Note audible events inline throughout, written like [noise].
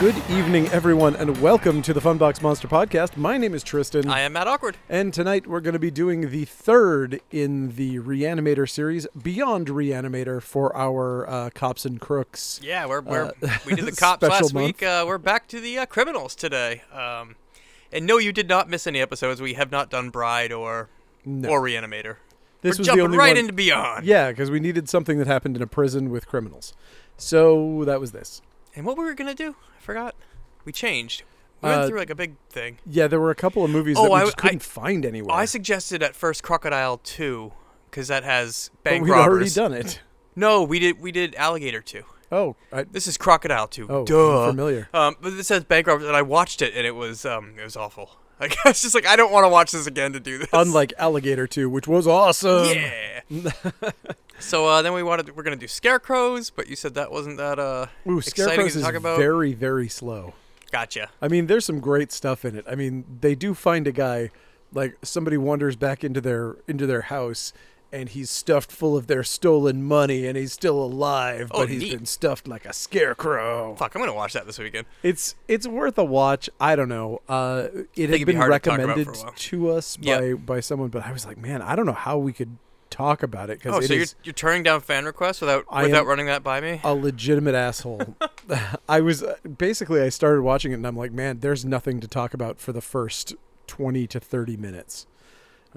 Good evening, everyone, and welcome to the Funbox Monster Podcast. My name is Tristan, I am Matt Awkward. and tonight we're going to be doing the third in the Reanimator series, Beyond Reanimator, for our uh, Cops and Crooks. Yeah, we're, we're Uh, [laughs] we did the cops last week. Uh, we're back to the uh, criminals today. Um, and no, you did not miss any episodes. We have not done Bride or No. or Reanimator. This we're was the jumping only right one- into Beyond. Yeah, because we needed something that happened in a prison with criminals. So that was this. And what we were gonna do, I forgot. We changed. We Uh, went through like a big thing. Yeah, there were a couple of movies Oh, that we I- just couldn't I- find anywhere. I suggested at first Crocodile Two, because that has but bank we'd already robbers. done it. [laughs] No, we did we did Alligator Two. Oh, I, This is Crocodile Two. oh, I'm Duh. familiar. Um, but this says bank robbers, and I watched it, and it was um, it was awful. [laughs] Like I was just like, I don't want to watch this again to do this. Unlike Alligator 2, which was awesome. yeah. [laughs] so uh, then we wanted we're gonna do scarecrows, but you said that wasn't that uh Ooh, exciting Scarecrows to is talk about. very, very slow. Gotcha. I mean, there's some great stuff in it. I mean, they do find a guy, like somebody wanders back into their into their house, and he's stuffed full of their stolen money, and he's still alive, Oh, but he's neat. been stuffed like a scarecrow. Fuck, I'm gonna watch that this weekend. It's it's worth a watch. I don't know. Uh, it it'd had be been hard to talk about recommended for a while. to us by by someone, but I was like, man, I don't know how we could talk about it because Oh, so you're you're turning down fan requests without I without running that by me? a legitimate asshole. [laughs] [laughs] I was uh, basically I started watching it and I'm like, man, there's nothing to talk about for the first 20 to 30 minutes.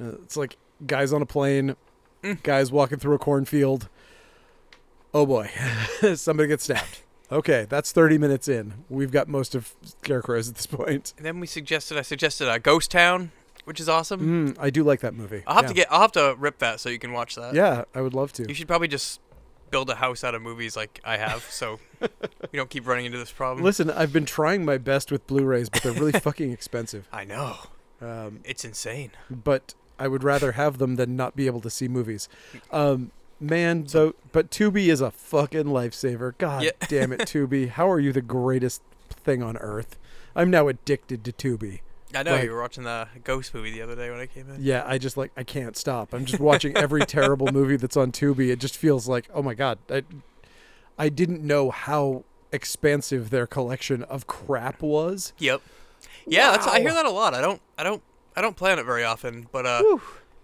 Uh, it's like guys on a plane, Mm. guys walking through a cornfield. Oh boy, [laughs] somebody gets stabbed. Okay, that's 30 minutes in. We've got most of Scarecrows at this point. And then we suggested I suggested a Ghost Town, which is awesome. Mm, I do like that movie. I'll have yeah. to get I'll have to rip that so you can watch that. Yeah, I would love to. You should probably just build a house out of movies like I have, so [laughs] you don't keep running into this problem. Listen, I've been trying my best with Blu-rays, but they're really fucking expensive. [laughs] I know Um, it's insane. but I would rather have them than not be able to see movies. Um, man, though, but Tubi is a fucking lifesaver. God Yeah. damn it, Tubi! [laughs] How are you the greatest thing on earth? I'm now addicted to Tubi. I know Like- you were watching the Ghost movie the other day when I came in. Yeah, I just like I can't stop. I'm just watching every terrible movie that's on Tubi. It just feels like, oh my god, I, I didn't know how expansive their collection of crap was. Yep. Yeah, that's I hear that a lot. I don't I don't I don't play on it very often, but uh.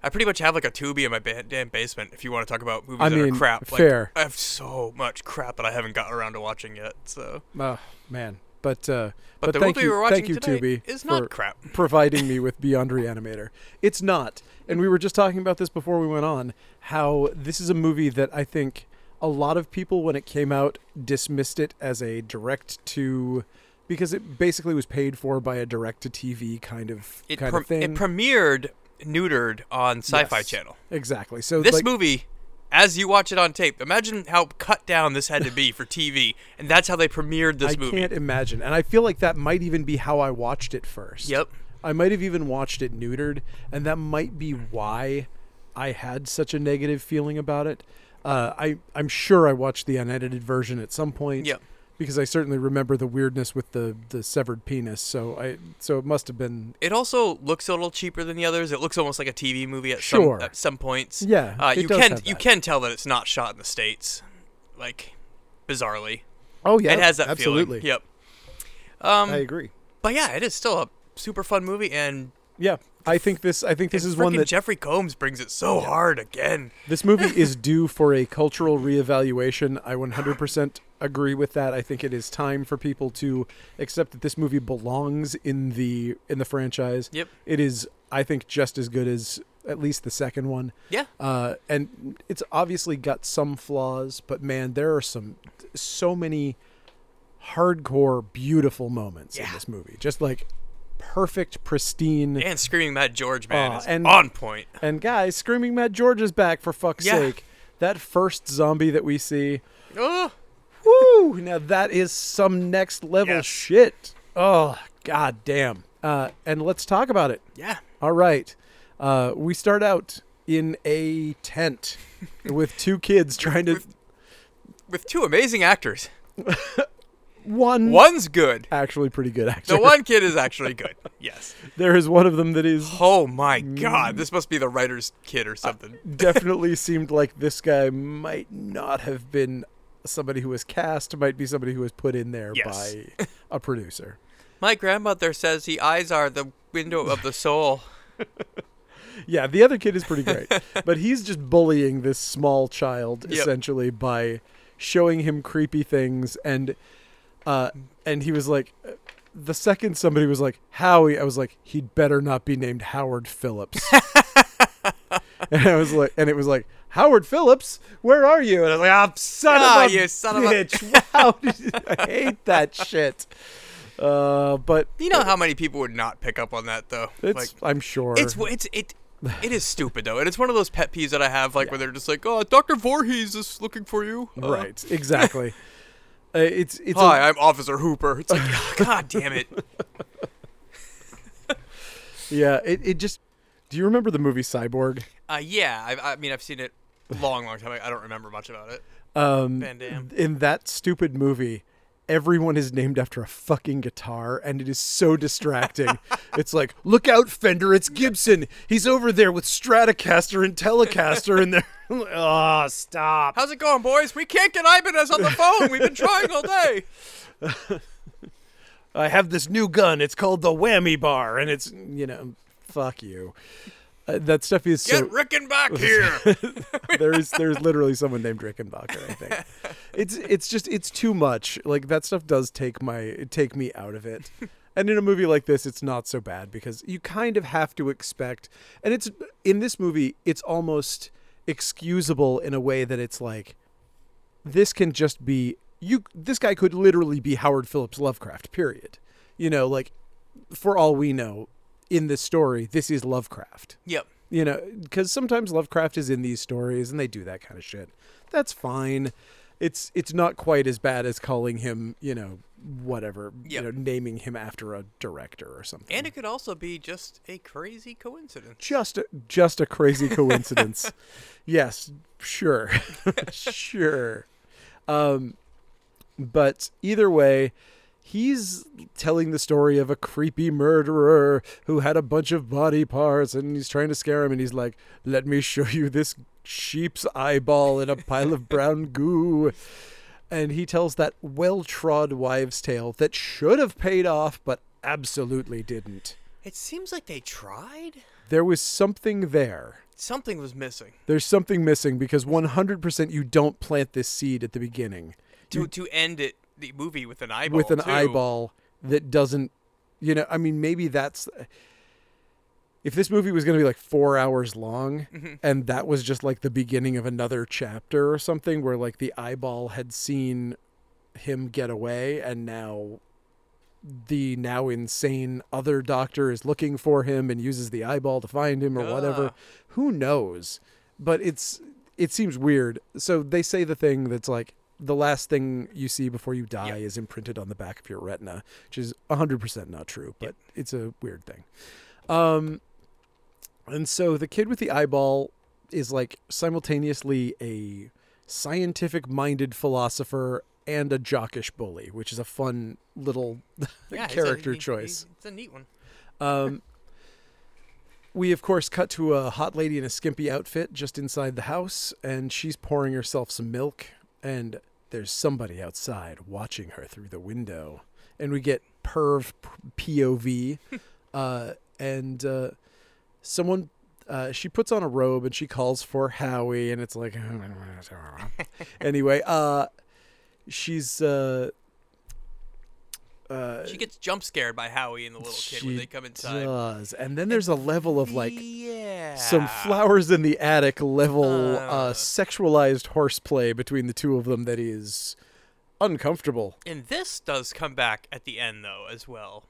I pretty much have like a Tubi in my ba- damn basement if you want to talk about movies I that mean, are crap. Like, fair. I have so much crap that I haven't gotten around to watching yet. So Oh man, but uh, But, but, the thank movie you, we're watching thank you, Tubi, is for not crap. [laughs] providing me with Beyond Reanimator. It's not. And we were just talking about this before we went on how this is a movie that I think a lot of people when it came out dismissed it as a direct to because it basically was paid for by a direct to TV kind of It kind pre- of thing. it premiered neutered on Sci-Fi Yes. Channel. exactly. So This like, movie as you watch it on tape, imagine how cut down this had to be for TV, [laughs] and that's how they premiered this I movie. I can't imagine. And I feel like that might even be how I watched it first. Yep. I might have even watched it neutered, and that might be why I had such a negative feeling about it. Uh, I I'm sure I watched the unedited version at some point. Yep. Because I certainly remember the weirdness with the, the severed penis. So I so it must have been It also looks a little cheaper than the others. It looks almost like a TV movie at Sure. some at some points. yeah. Uh, it you does can have you that. can tell that it's not shot in the states, like bizarrely. Oh yeah. it has that absolutely. feeling. Yep. Um, I agree. but yeah, it is still a super fun movie, and Yeah. I think this I think this and is one that Jeffrey Combs brings it so hard again. This movie [laughs] is due for a cultural reevaluation. I 100% agree with that. I think it is time for people to accept that this movie belongs in the in the franchise. Yep. It is I think just as good as at least the second one. Yeah. Uh, and it's obviously got some flaws, but man, there are some so many hardcore beautiful moments in this movie. Just like perfect pristine And Screaming Mad George, man, is and- on point. and guys, Screaming Mad George is back for fuck's Yeah. sake. That first zombie that we see, Oh, woo! Now that is some next level Yes. shit. Oh, god damn. Uh, and let's talk about it. yeah. All right. Uh, we start out in a tent [laughs] with two kids trying to. With- With two amazing actors. [laughs] One, One's good. actually pretty good actor. The one kid is [laughs] actually good. Yes. There is one of them that is Oh my god, this must be the writer's kid or something. definitely seemed like this guy might not have been somebody who was cast, might be somebody who was put in there Yes. by [laughs] a producer. My grandmother says the eyes are the window of the soul. [laughs] Yeah, the other kid is pretty great, [laughs] but he's just bullying this small child Yep. essentially by showing him creepy things and uh and he was like the second somebody was like Howie, I was like he'd better not be named Howard Phillips. and I was like and it was like Howard Phillips, where are you? And I was like, "Ah, son Ah, of a you son of a- bitch! [laughs] Wow, [laughs] I hate that shit." Uh, but You know how many people would not pick up on that though? like I'm sure it's it's it it is stupid though. And it's one of those pet peeves that I have like where they're just like, "Oh, Dr. Voorhees is looking for you." Uh, right, exactly. [laughs] Uh, it's it's Hi, I'm Officer Hooper. It's like, "Oh, God damn it. Yeah, it, it just. Do you remember the movie Cyborg? Uh, yeah, I, I mean, I've seen it long, long time. I I don't remember much about it. Um, Van Damme. In that stupid movie, everyone is named after a fucking guitar, and it is so distracting. [laughs] it's like, look out, Fender! It's Gibson. He's over there with Stratocaster and Telecaster, and they're. oh, stop! How's it going, boys? We can't get Ibanez on the phone. We've been trying all day. [laughs] I have this new gun. It's called the Whammy Bar, and it's you know, fuck you. Uh, that stuff is Get so. Rickenback [laughs] here. [laughs] there is there's literally someone named Rickenbacker. I think [laughs] it's it's just it's too much. Like that stuff does take my take me out of it. And in a movie like this, it's not so bad because you kind of have to expect. And it's in this movie, it's almost excusable in a way that it's like this can just be you. This guy could literally be Howard Phillips Lovecraft. Period. You know, like for all we know, in this story, this is Lovecraft. Yep. you know because sometimes lovecraft is in these stories and they do that kind of shit. That's fine. It's it's not quite as bad as calling him you know whatever Yep. you know naming him after a director or something. And it could also be just a crazy coincidence. just a, just a crazy [laughs] coincidence. Yes sure. [laughs] [laughs] Sure. Um but either way he's telling the story of a creepy murderer who had a bunch of body parts and he's trying to scare him and he's like let me show you this sheep's eyeball in a pile of brown goo and he tells that well-trod wives tale that should have paid off but absolutely didn't It seems like they tried. there was something there Something was missing. there's something missing because 100% you don't plant this seed at the beginning To to end it the movie with an eyeball. with an too. eyeball that doesn't you know i mean maybe that's if this movie was going to be like four hours long Mm-hmm. and that was just like the beginning of another chapter or something where like the eyeball had seen him get away and now the now insane other doctor is looking for him and uses the eyeball to find him or whatever Ah. who knows but it's it seems weird so they say the thing that's like the last thing you see before you die is imprinted on the back of your retina which is 100% not true but it's a weird thing um and so the kid with the eyeball is like simultaneously a scientific minded philosopher and a jockish bully which is a fun little [laughs] Yeah, it's a- character he- he- choice It's a neat one. um, we of course cut to a hot lady in a skimpy outfit just inside the house, and she's pouring herself some milk. And there's somebody outside watching her through the window, and we get perv POV, [laughs] uh, and uh, someone. Uh, she puts on a robe and she calls for Howie, and it's like, [laughs] anyway. Uh, she's uh, uh, She gets jump scared by Howie and the little kid when they come inside. Does. And then there's a level of like yeah. some flowers in the attic level uh, Uh. sexualized horseplay between the two of them that is uncomfortable. And this does come back at the end though as well.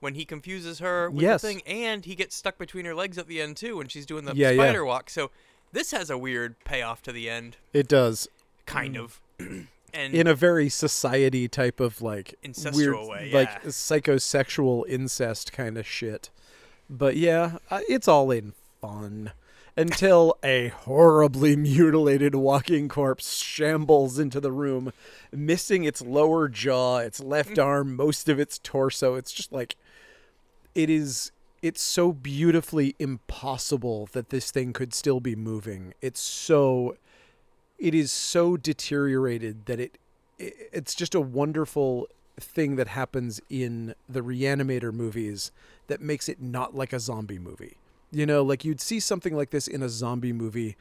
When he confuses her with Yes. the thing and he gets stuck between her legs at the end too when she's doing the Yeah, yeah. spider walk. So this has a weird payoff to the end, It does. kind of. [clears throat] and In a very society type of like Incestual weird, way, like psychosexual incest kind of shit. But yeah, uh, it's all in fun until a horribly [laughs] mutilated walking corpse shambles into the room, missing its lower jaw, its left arm, most of its torso. It's just like it is it's so beautifully impossible that this thing could still be moving. It's so it is so deteriorated that it, it it's just a wonderful thing that happens in the reanimator movies that makes it not like a zombie movie. You know, like you'd see something like this in a zombie movie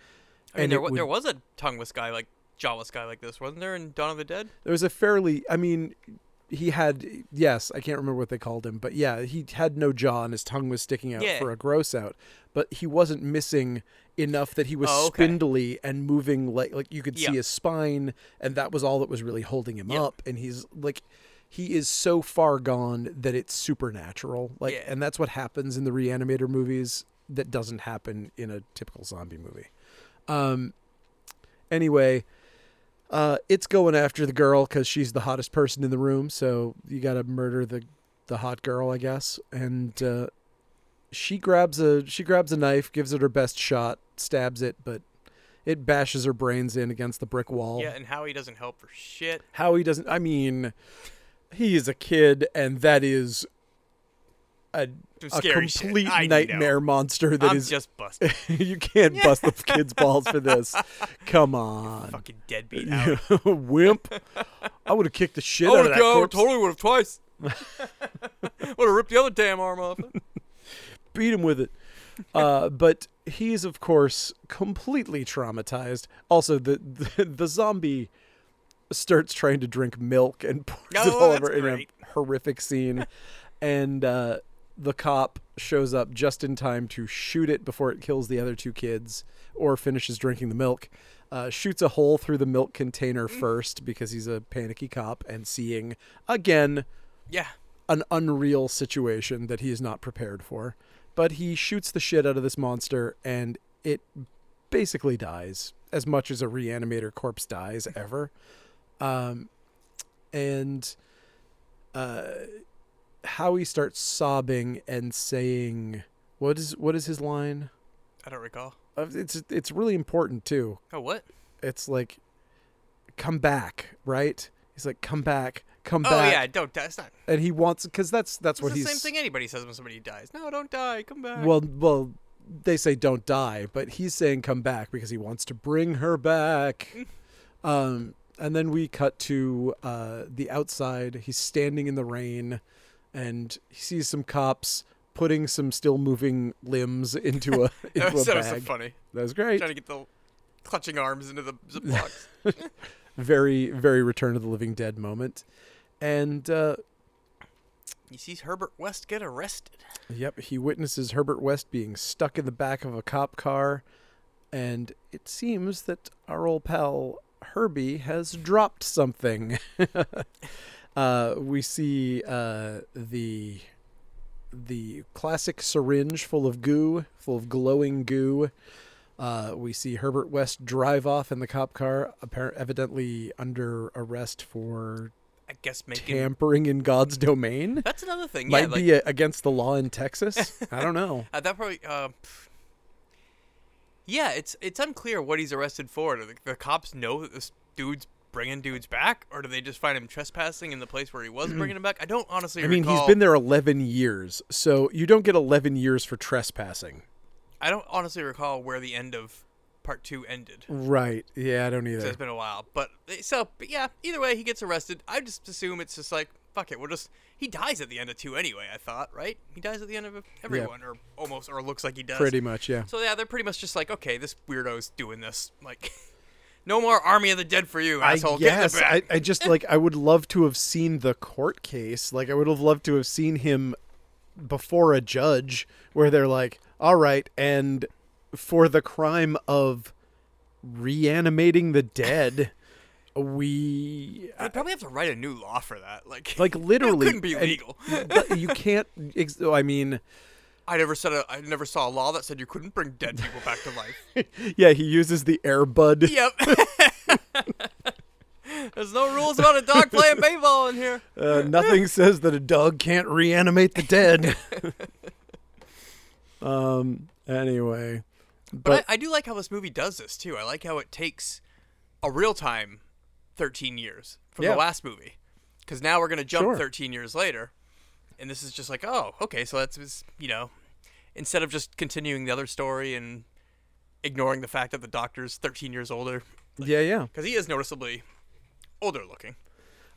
I mean, and there, would- there was a tongueless guy, like jawless guy like this, wasn't there in Dawn of the Dead? there was a fairly i mean he had yes i can't remember what they called him but yeah he had no jaw and his tongue was sticking out Yeah. for a gross out but he wasn't missing enough that he was Oh, okay. spindly and moving like like you could see his spine and that was all that was really holding him Yeah. up and he's like he is so far gone that it's supernatural like Yeah. and that's what happens in the reanimator movies that doesn't happen in a typical zombie movie um anyway uh, it's going after the girl because she's the hottest person in the room. So you got to murder the the hot girl, I guess. And uh, she grabs a she grabs a knife, gives it her best shot, stabs it, but it bashes her brains in against the brick wall. Yeah, and Howie doesn't help for shit. Howie doesn't. I mean, he is a kid, and that is a a complete I know. nightmare monster that I'm is. just busted. [laughs] you can't bust the kid's balls for this. [laughs] Come on. Fucking deadbeat. [laughs] Wimp. I would have kicked the shit I out of that have corpse. totally would have twice. would have ripped the other damn arm off. Beat him with it. Uh, but he's of course completely traumatized. Also, the, the the zombie starts trying to drink milk and pours it Oh, all that's over in a horrific scene, and uh, the cop shows up just in time to shoot it before it kills the other two kids or finishes drinking the milk. Uh, shoots a hole through the milk container Mm. first because he's a panicky cop and seeing again Yeah. an unreal situation that he is not prepared for. But he shoots the shit out of this monster and it basically dies as much as a reanimator corpse dies ever. Um, and uh, Howie starts sobbing and saying, "What is what is his line?" I don't recall. Uh, It's it's really important too. Oh, what? It's like, "Come back," right? He's like, "Come back, come Oh, back," Oh yeah, don't die. It's not. and he wants because that's that's It's what the he's same thing anybody says when somebody dies. No, don't die. Come back. Well, well, they say don't die, but he's saying come back because he wants to bring her back. [laughs] um, and then we cut to uh, the outside. He's standing in the rain, and he sees some cops putting some still moving limbs into a [laughs] into that was, a that was so funny. That was great. Trying to get the clutching arms into the [laughs] ziplocs. Very, very Return of the Living Dead moment. And uh, he sees Herbert West get arrested. Yep, he witnesses Herbert West being stuck in the back of a cop car, and it seems that our old pal Herbie has dropped something. [laughs] uh, we see uh, the the classic syringe full of goo, full of glowing goo. Uh, we see Herbert West drive off in the cop car, appar- evidently under arrest for I guess making. tampering in God's domain. [laughs] That's another thing. Yeah, Might like, be uh against the law in Texas. [laughs] I don't know. Uh, that probably. Uh, yeah, it's it's unclear what he's arrested for. The, the cops know that this dude's bringing dudes back, or do they just find him trespassing in the place where he was mm. bringing them back? I don't honestly. I mean, he's been there 11 years, so you don't get 11 years for trespassing. I don't honestly recall where the end of part two ended. Right. Yeah, I don't So either. it's been a while, but eh, so but yeah. Either way, he gets arrested. I just assume it's just like fuck it. We'll just he dies at the end of two anyway. I thought right. He dies at the end of everyone, or almost, or looks like he does. Pretty much, yeah. So yeah, they're pretty much just like, okay, this weirdo's doing this. Like, [laughs] no more Army of the Dead for you, asshole. I Get in the guess. I, I just like I would love to have seen the court case. Like I would have loved to have seen him before a judge where they're like, "All right, and for the crime of reanimating the dead, [laughs] we They uh, probably have to write a new law for that. Like, like [laughs] literally it couldn't be legal. [laughs] you can't ex- I mean, I never said a, I never saw a law that said you couldn't bring dead people back to life. [laughs] yeah, he uses the air bud. yep. [laughs] There's no rules about a dog playing baseball in here. Uh, nothing says that a dog can't reanimate the dead. [laughs] um. Anyway, But, but, I, I do like how this movie does this too. I like how it takes a real time 13 years from Yeah. the last movie. Because now we're going to jump Sure. 13 years later. And this is just like, oh, okay, so that's, was, you know, instead of just continuing the other story and ignoring the fact that the doctor's 13 years older, Yeah, yeah. Because he is noticeably older looking.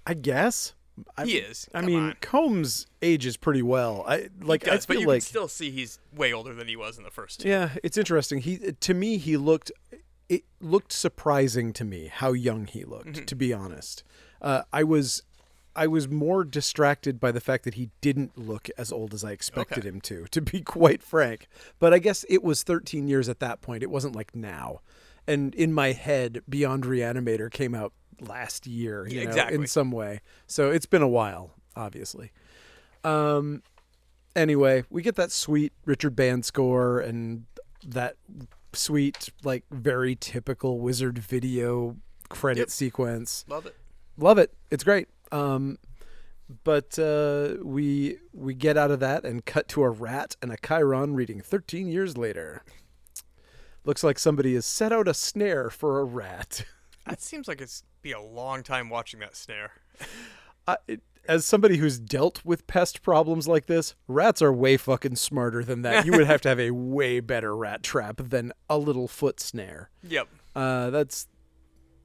I guess. I, He is. I Come mean, on. Combs ages pretty well. I like. Does, I but feel you like can still see he's way older than he was in the first. two. Yeah, it's interesting. He to me he looked it looked surprising to me how young he looked, Mm-hmm. to be honest. Uh, I was I was more distracted by the fact that he didn't look as old as I expected Okay. him to, to be [laughs] quite frank. But I guess it was 13 years at that point. It wasn't like now. And in my head, Beyond Reanimator came out last year, you Yeah, know, exactly. in some way. So it's been a while, obviously. Um anyway, we get that sweet Richard Band score and that sweet, like very typical wizard video credit Yep. sequence. Love it. Love it. It's great. Um but uh, we we get out of that and cut to a rat and a chyron reading 13 years later. Looks like somebody has set out a snare for a rat. [laughs] That seems like it's be a long time watching that snare. I, it, as somebody who's dealt with pest problems like this, rats are way fucking smarter than that. You would have to have a way better rat trap than a little foot snare. [laughs] Yep. Uh, that's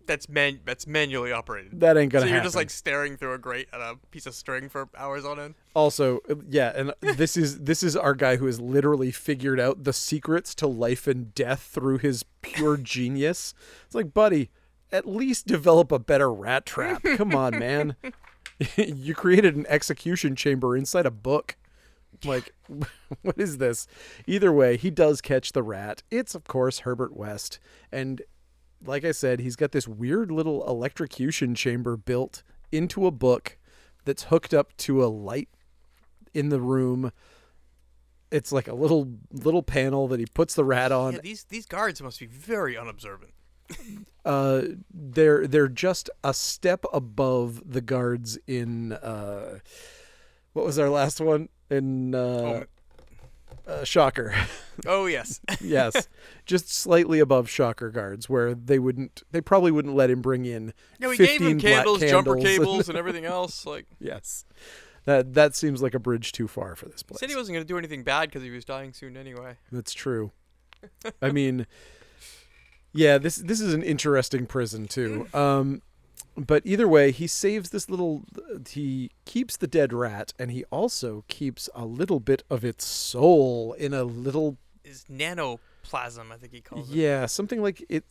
That's man. That's manually operated. that ain't gonna So you're happen. just like staring through a grate at a piece of string for hours on end. also, yeah, and this is this is our guy who has literally figured out the secrets to life and death through his pure [laughs] genius. It's like, buddy, at least develop a better rat trap. Come on, man. [laughs] you created an execution chamber inside a book. Like, [laughs] what is this? Either way, he does catch the rat. It's, of course, Herbert West. And like I said, he's got this weird little electrocution chamber built into a book that's hooked up to a light in the room. It's like a little little panel that he puts the rat on. Yeah, these these guards must be very unobservant. uh they're they're just a step above the guards in uh what was our last one in uh, uh shocker Oh yes. [laughs] yes just slightly above shocker guards where they wouldn't they probably wouldn't let him bring in yeah, we gave 15 him black candles, jumper candles and- [laughs] cables, and everything else. Like yes that that seems like a bridge too far for this place He said he wasn't going to do anything bad because he was dying soon anyway. That's true. [laughs] I mean, yeah, this this is an interesting prison too. Um, but either way, he saves this little. He keeps the dead rat, and he also keeps a little bit of its soul in a little. Is nanoplasm? I think he calls it. Yeah, something like it.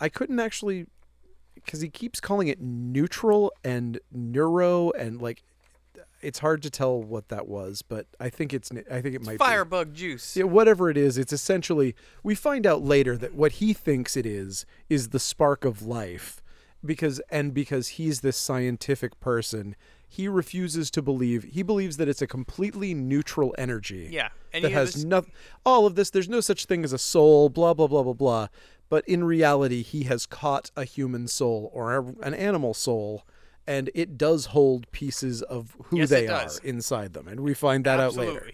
I couldn't actually, because he keeps calling it neutral and neuro, and like, it's hard to tell what that was. But I think it's. I think it might be. Firebug juice. Yeah, whatever it is, it's essentially we find out later that what he thinks it is is the spark of life because and because he's this scientific person, he refuses to believe he believes that it's a completely neutral energy. Yeah, and that has this, no all of this there's no such thing as a soul, blah blah blah blah blah. But in reality, he has caught a human soul or a, an animal soul and it does hold pieces of who Yes, they are inside them and we find that out later.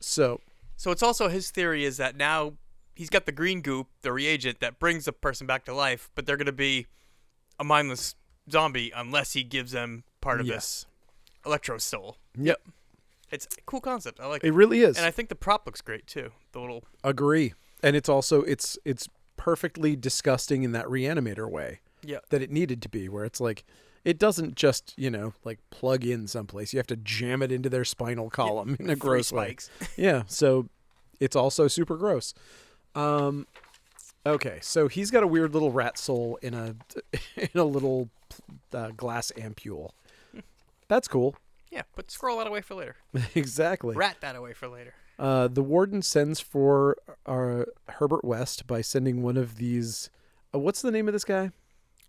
So, So it's also his theory is that now he's got the green goop, the reagent that brings a person back to life, but they're going to be a mindless zombie unless he gives them part of yes. this electro soul. Yep. It's a cool concept. I like It it. really is. And I think the prop looks great too. The little Agree. And it's also it's it's perfectly disgusting in that reanimator way yeah. that it needed to be, where it's like it doesn't just you know like plug in someplace. You have to jam it into their spinal column in a gross way. Yeah. So it's also super gross. Um. Okay, so he's got a weird little rat soul in a [laughs] in a little uh, glass ampule. That's cool. Yeah, but scroll that away for later. [laughs] exactly. Rat that away for later. Uh, the warden sends for uh, Herbert West by sending one of these. Uh, what's the name of this guy?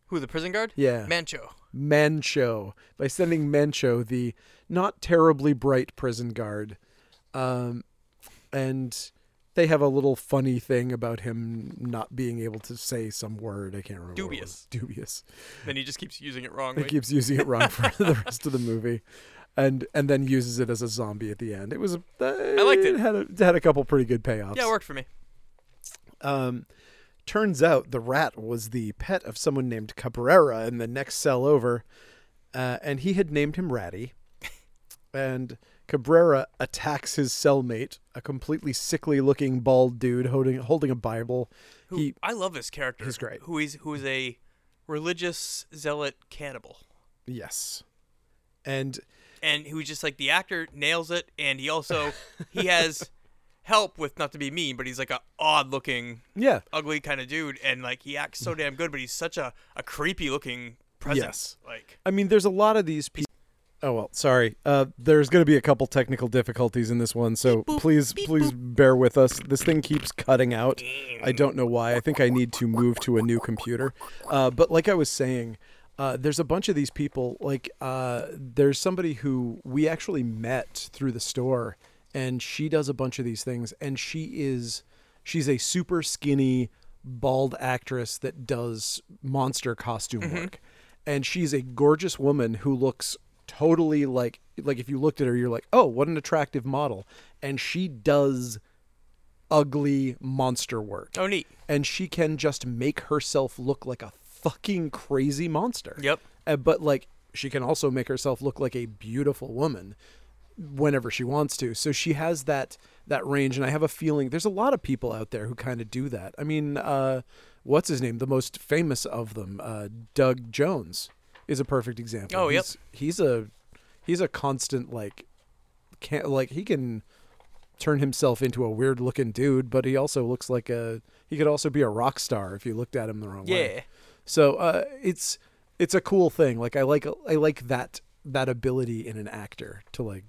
Who the prison guard? Yeah, Mancho. Mancho. By sending Mancho, the not terribly bright prison guard, um, and they have a little funny thing about him not being able to say some word. I can't remember. Dubious. Dubious. Then he just keeps using it wrong. He keeps using it wrong for [laughs] the rest of the movie, and and then uses it as a zombie at the end. It was. Uh, I liked it. Had a, it had a couple pretty good payoffs. yeah, it worked for me. Um, turns out the rat was the pet of someone named Cabrera in the next cell over, uh, and he had named him Ratty. [laughs] And Cabrera attacks his cellmate, a completely sickly-looking bald dude holding holding a Bible. Who, He I love this character. he's great. Who is who is a religious zealot cannibal. Yes. And and who's just like the actor nails it and he also [laughs] he has help with not to be mean but he's like a odd looking yeah, ugly kind of dude and like he acts so [laughs] damn good but he's such a, a creepy looking presence Yes. like I mean, there's a lot of these people. Oh well, sorry. Uh, there's going to be a couple technical difficulties in this one, so boop, please, please bear with us. This thing keeps cutting out. I don't know why. I think I need to move to a new computer. Uh, but like I was saying, uh, there's a bunch of these people. Like, uh, there's somebody who we actually met through the store, and she does a bunch of these things, and she is, she's a super skinny, bald actress that does monster costume work and she's a gorgeous woman who looks totally like like if you looked at her you're like oh what an attractive model. And she does ugly monster work. Oh neat. And she can just make herself look like a fucking crazy monster. Yep. Uh, but like she can also make herself look like a beautiful woman whenever she wants to. So she has that that range. And i have a feeling there's a lot of people out there who kind of do that. I mean uh what's his name? The most famous of them uh doug jones is a perfect example Oh, yep. he's, he's a he's a constant like can't like he can turn himself into a weird looking dude but he also looks like a he could also be a rock star if you looked at him the wrong way yeah so uh, it's it's a cool thing. Like I like I like that that ability in an actor to like.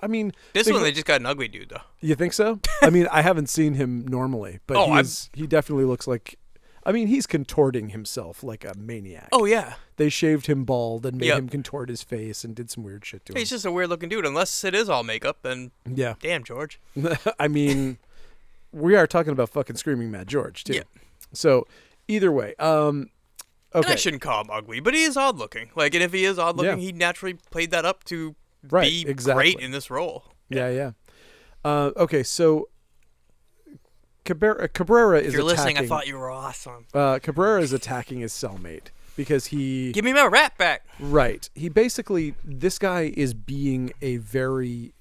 I mean, this think- one they just got an ugly dude though you think so? [laughs] I mean, I haven't seen him normally, but Oh, he is, he definitely looks like. I mean, he's contorting himself like a maniac. oh yeah They shaved him bald and made Yep. him contort his face and did some weird shit to him. he's just a weird looking dude unless it is all makeup then yeah, damn george [laughs] I mean, we are talking about fucking screaming Mad George too. Yeah. So either way, um, and okay, i shouldn't call him ugly but he is odd looking like and if he is odd looking Yeah. he naturally played that up to Right, be exactly. great in this role Yeah, yeah. Uh, okay, so Cabrera, Cabrera if is you're listening i thought you were awesome uh, Cabrera is attacking his cellmate because he give me my rat back right. He basically this guy is being a very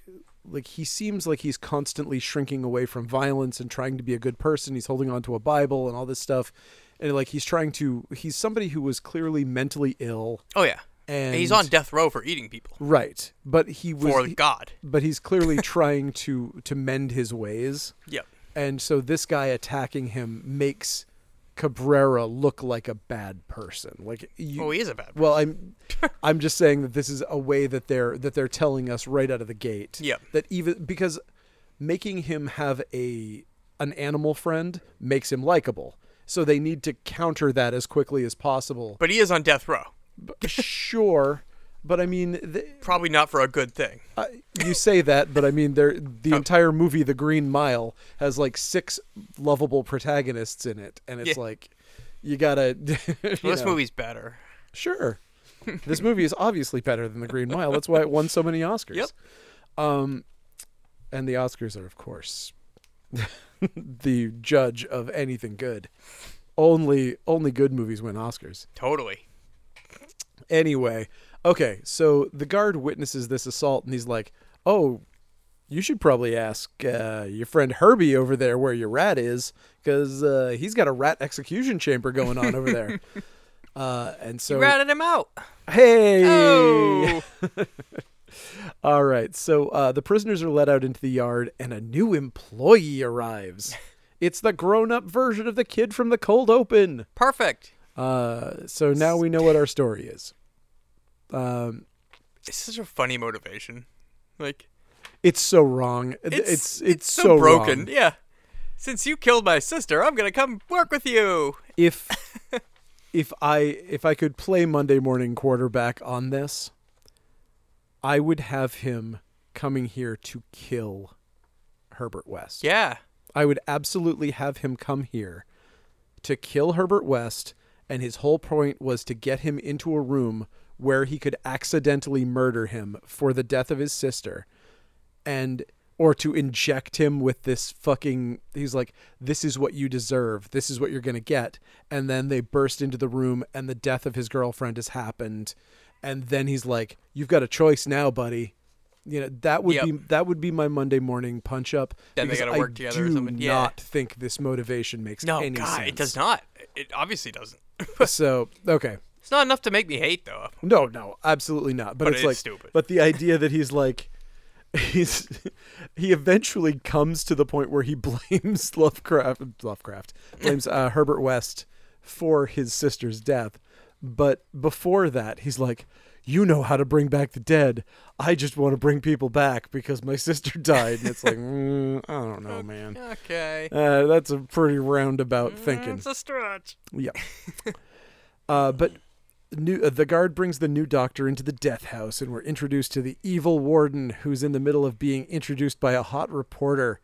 like he seems like he's constantly shrinking away from violence and trying to be a good person. He's holding on to a Bible and all this stuff, and like he's trying to. He's somebody who was clearly mentally ill, oh yeah and he's on death row for eating people right, but he was. for he- God. but he's clearly [laughs] trying to to mend his ways. Yep. And so this guy attacking him makes Cabrera look like a bad person. Like you, Oh, he is a bad. well, I'm [laughs] I'm just saying that this is a way that they're that they're telling us right out of the gate. Yep. That even because making him have a an animal friend makes him likable. So they need to counter that as quickly as possible. But he is on death row. sure, but I mean, th Probably not for a good thing. uh, you say that, but I mean, there the [laughs] Oh. entire movie, The Green Mile, has like six lovable protagonists in it, and it's Yeah. like you gotta. [laughs] you Well, this know. movie's better. Sure. [laughs] this movie is obviously better than The Green Mile. That's why it won so many Oscars. Yep. Um, and the Oscars are, of course, the judge of anything good. Only only good movies win Oscars. Totally. Anyway, okay, so the guard witnesses this assault, and he's like, "Oh, you should probably ask uh, your friend Herbie over there where your rat is, because uh, he's got a rat execution chamber going on over there." [laughs] Uh, and so you ratted him out. Hey! Oh. [laughs] All right. So uh, the prisoners are let out into the yard, and a new employee arrives. [laughs] It's the grown up version of the kid from the cold open. Perfect. Uh, so now we know what our story is. Um, It's such a funny motivation. Like it's so wrong. it's it's so, broken. wrong. Yeah. Since you killed my sister, I'm gonna come work with you. If [laughs] if I if I could play Monday morning quarterback on this, I would have him coming here to kill Herbert West. Yeah. I would absolutely have him come here to kill Herbert West, and his whole point was to get him into a room where he could accidentally murder him for the death of his sister, and or to inject him with this fucking. He's like, "This is what you deserve. This is what you're gonna get," and then they burst into the room, and the death of his girlfriend has happened, and then he's like, "You've got a choice now, buddy." You know that would Yep. be that would be my Monday morning punch up. Then they gotta work I together or do something. Yeah. not think this motivation makes No, any God, sense. it does not. It obviously doesn't. [laughs] so okay, It's not enough to make me hate though. no, no, absolutely not. But, But it's it like stupid. But the idea that he's like, [laughs] he's he eventually comes to the point where he [laughs] blames Lovecraft, Lovecraft blames uh, Herbert West for his sister's death. But before that, he's like, "You know how to bring back the dead. I just want to bring people back because my [laughs] sister died." And it's like, mm, I don't know, man. Okay. Uh, that's a pretty roundabout Mm, thinking. It's a stretch. Yeah. uh, but new, uh, the guard brings the new doctor into the death house, and we're introduced to the evil warden who's in the middle of being introduced by a hot reporter.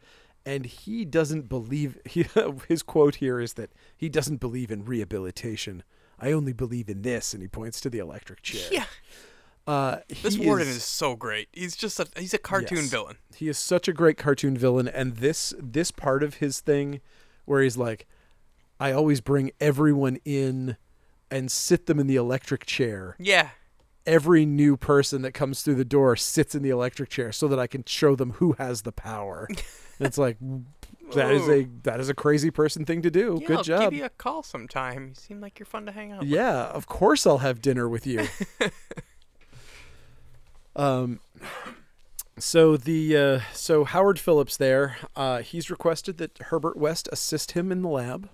And he doesn't believe. [laughs] He, his quote here is that he doesn't believe in rehabilitation. I only believe in this, and he points to the electric chair. Yeah. Uh, This warden is, so great. He's just a he's a cartoon Yes. villain. he is such a great cartoon villain and this this part of his thing where he's like i always bring everyone in and sit them in the electric chair. Yeah. every new person that comes through the door sits in the electric chair so that i can show them who has the power. [laughs] It's like that is a that is a crazy person thing to do. Yeah, good I'll job. give you a call sometime. You seem like you're fun to hang out with. yeah of course i'll have dinner with you. [laughs] Um so the uh, so Howard Phillips there, uh, he's requested that Herbert West assist him in the lab,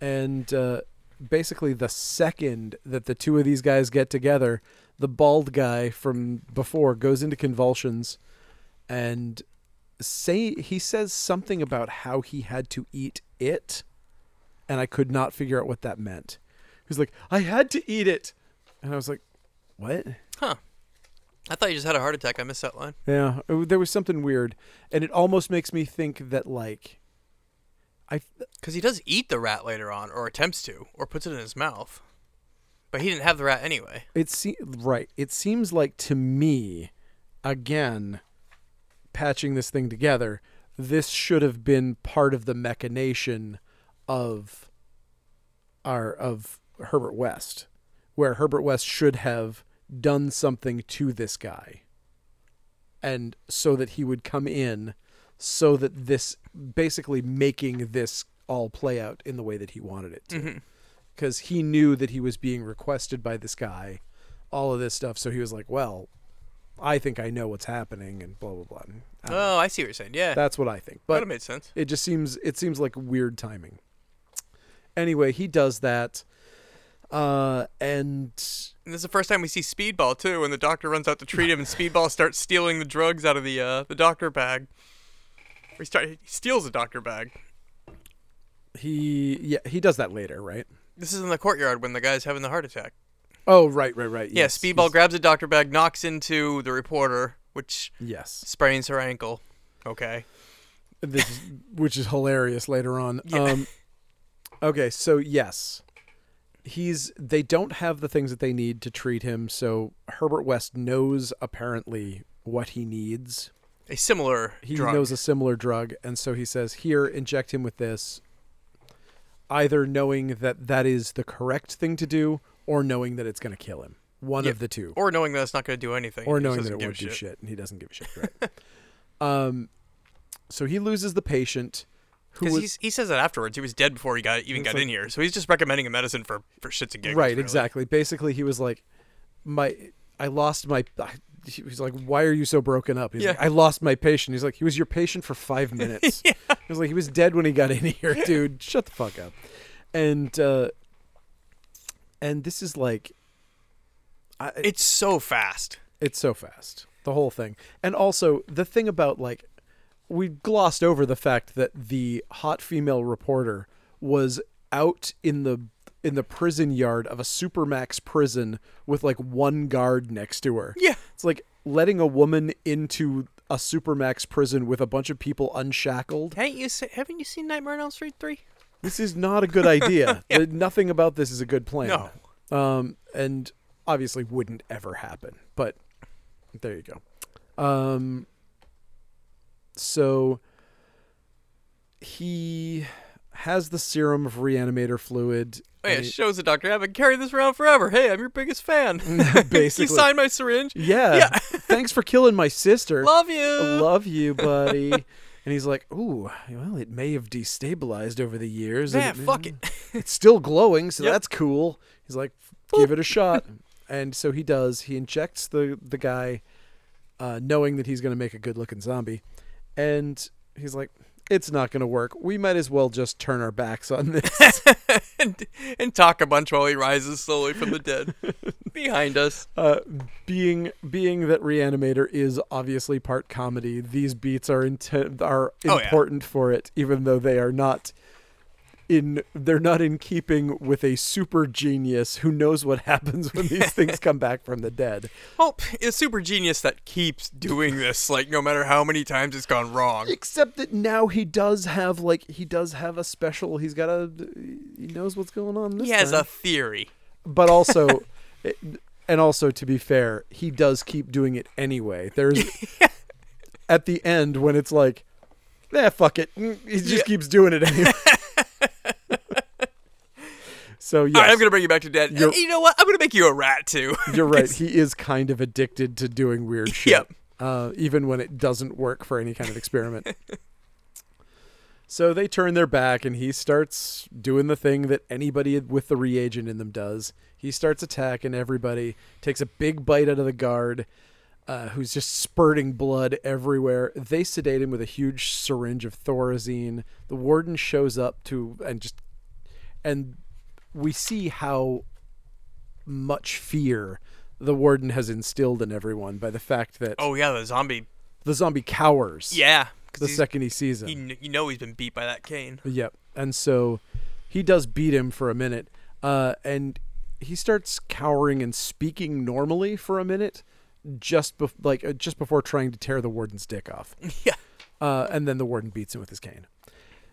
and uh, basically the second that the two of these guys get together, the bald guy from before goes into convulsions, and say he says something about how he had to eat it, and I could not figure out what that meant. He's like, I had to eat it, and I was like, what? Huh. I thought you just had a heart attack. I missed that line. Yeah, it- there was something weird, and it almost makes me think that like, I Because he does eat the rat later on, or attempts to, or puts it in his mouth. But he didn't have the rat anyway. it se- right. It seems like to me, again, patching this thing together, this should have been part of the machination of our of Herbert West, where Herbert West should have done something to this guy, and so that he would come in, so that this basically making this all play out in the way that he wanted it to because he knew that he was being requested by this guy, all of this stuff. So he was like, "Well, I think I know what's happening," and blah blah blah. And I don't know. Oh, I see what you're saying. Yeah. That's what I think. that But made sense. it just seems it seems like weird timing. Anyway, he does that, uh, and And this is the first time we see Speedball too, when the doctor runs out to treat him, and Speedball starts stealing the drugs out of the uh, the doctor bag. He start he steals a doctor bag. he yeah he does that later, right? This is in the courtyard when the guy's having the heart attack. Oh, right, right, right. Yeah, yes, Speedball he's- grabs a doctor bag, knocks into the reporter, which Yes, sprains her ankle. Okay. this which is hilarious later on. [laughs] Yeah. Um, okay, so yes, he's they don't have the things that they need to treat him. So Herbert West knows apparently what he needs. A similar He drug. knows a similar drug, and so he says, "Here, inject him with this." Either knowing that that is the correct thing to do, or knowing that it's going to kill him. One Yeah, of the two or knowing that it's not going to do anything. or knowing that it won't do shit. shit, and he doesn't give a shit. Right. [laughs] um, so he loses the patient. Who Because he says that afterwards. He was dead before he got even got like- in here. So he's just recommending a medicine for, for shits and giggles. right, really. exactly. Basically, he was like, "My, I lost my." He was like, "Why are you so broken up?" He's Yeah. like, "I lost my patient." He's like, "He was your patient for five [laughs] minutes." Yeah. He was like, "He was dead when he got in here, [laughs] dude. Shut the fuck up." And uh, and this is like, I, It's so fast. it's so fast the whole thing and also the thing about like we glossed over the fact that the hot female reporter was out in the in the prison yard of a supermax prison with like one guard next to her Yeah. it's like letting a woman into a supermax prison with a bunch of people unshackled Haven't you se- haven't you seen Nightmare on Elm Street three? this is not a good idea [laughs] Yeah. Nothing about this is a good plan No. um, and obviously wouldn't ever happen. But there you go. Um, so he has the serum of reanimator fluid. He- shows the doctor. I've been carrying this around forever. Hey, I'm your biggest fan. [laughs] [laughs] basically, you signed my syringe. yeah. Yeah. [laughs] thanks for killing my sister. Love you. Love you, buddy. And he's like, "Ooh, well, it may have destabilized over the years. Yeah, and fuck it. It's still glowing, so Yep. that's cool." He's like, "Give it a shot." And so he does. He injects the the guy, uh, knowing that he's going to make a good looking zombie, and he's like, "It's not going to work. We might as well just turn our backs on this." [laughs] and, and talk a bunch while he rises slowly from the dead [laughs] behind us. uh, being being that Reanimator is obviously part comedy, these beats are inten- are Oh, yeah. important for it, even though they are not in they're not in keeping with a super genius who knows what happens when these [laughs] things come back from the dead. Well, a super genius that keeps doing this, like no matter how many times it's gone wrong. Except that now he does have like he does have a special. He's got a he knows what's going on. This He has time. a theory. but also [laughs] it, and also to be fair he does keep doing it anyway there's [laughs] at the end when it's like eh fuck it Mm, he just Yeah. keeps doing it anyway so yes All right, I'm gonna bring you back to dead. You're- you know what? I'm gonna make you a rat too. [laughs] you're right he is kind of addicted to doing weird shit Yep. uh, even when it doesn't work for any kind of experiment [laughs] so they turn their back and he starts doing the thing that anybody with the reagent in them does he starts attacking everybody takes a big bite out of the guard uh, who's just spurting blood everywhere they sedate him with a huge syringe of thorazine the warden shows up to and just and we see how much fear the warden has instilled in everyone by the fact that Oh yeah, the zombie. the zombie cowers yeah the second he sees him. he, you know he's been beat by that cane. Yep. And so he does beat him for a minute, uh, and he starts cowering and speaking normally for a minute, just bef- like uh, just before trying to tear the warden's dick off. [laughs] yeah. uh, and then the warden beats him with his cane.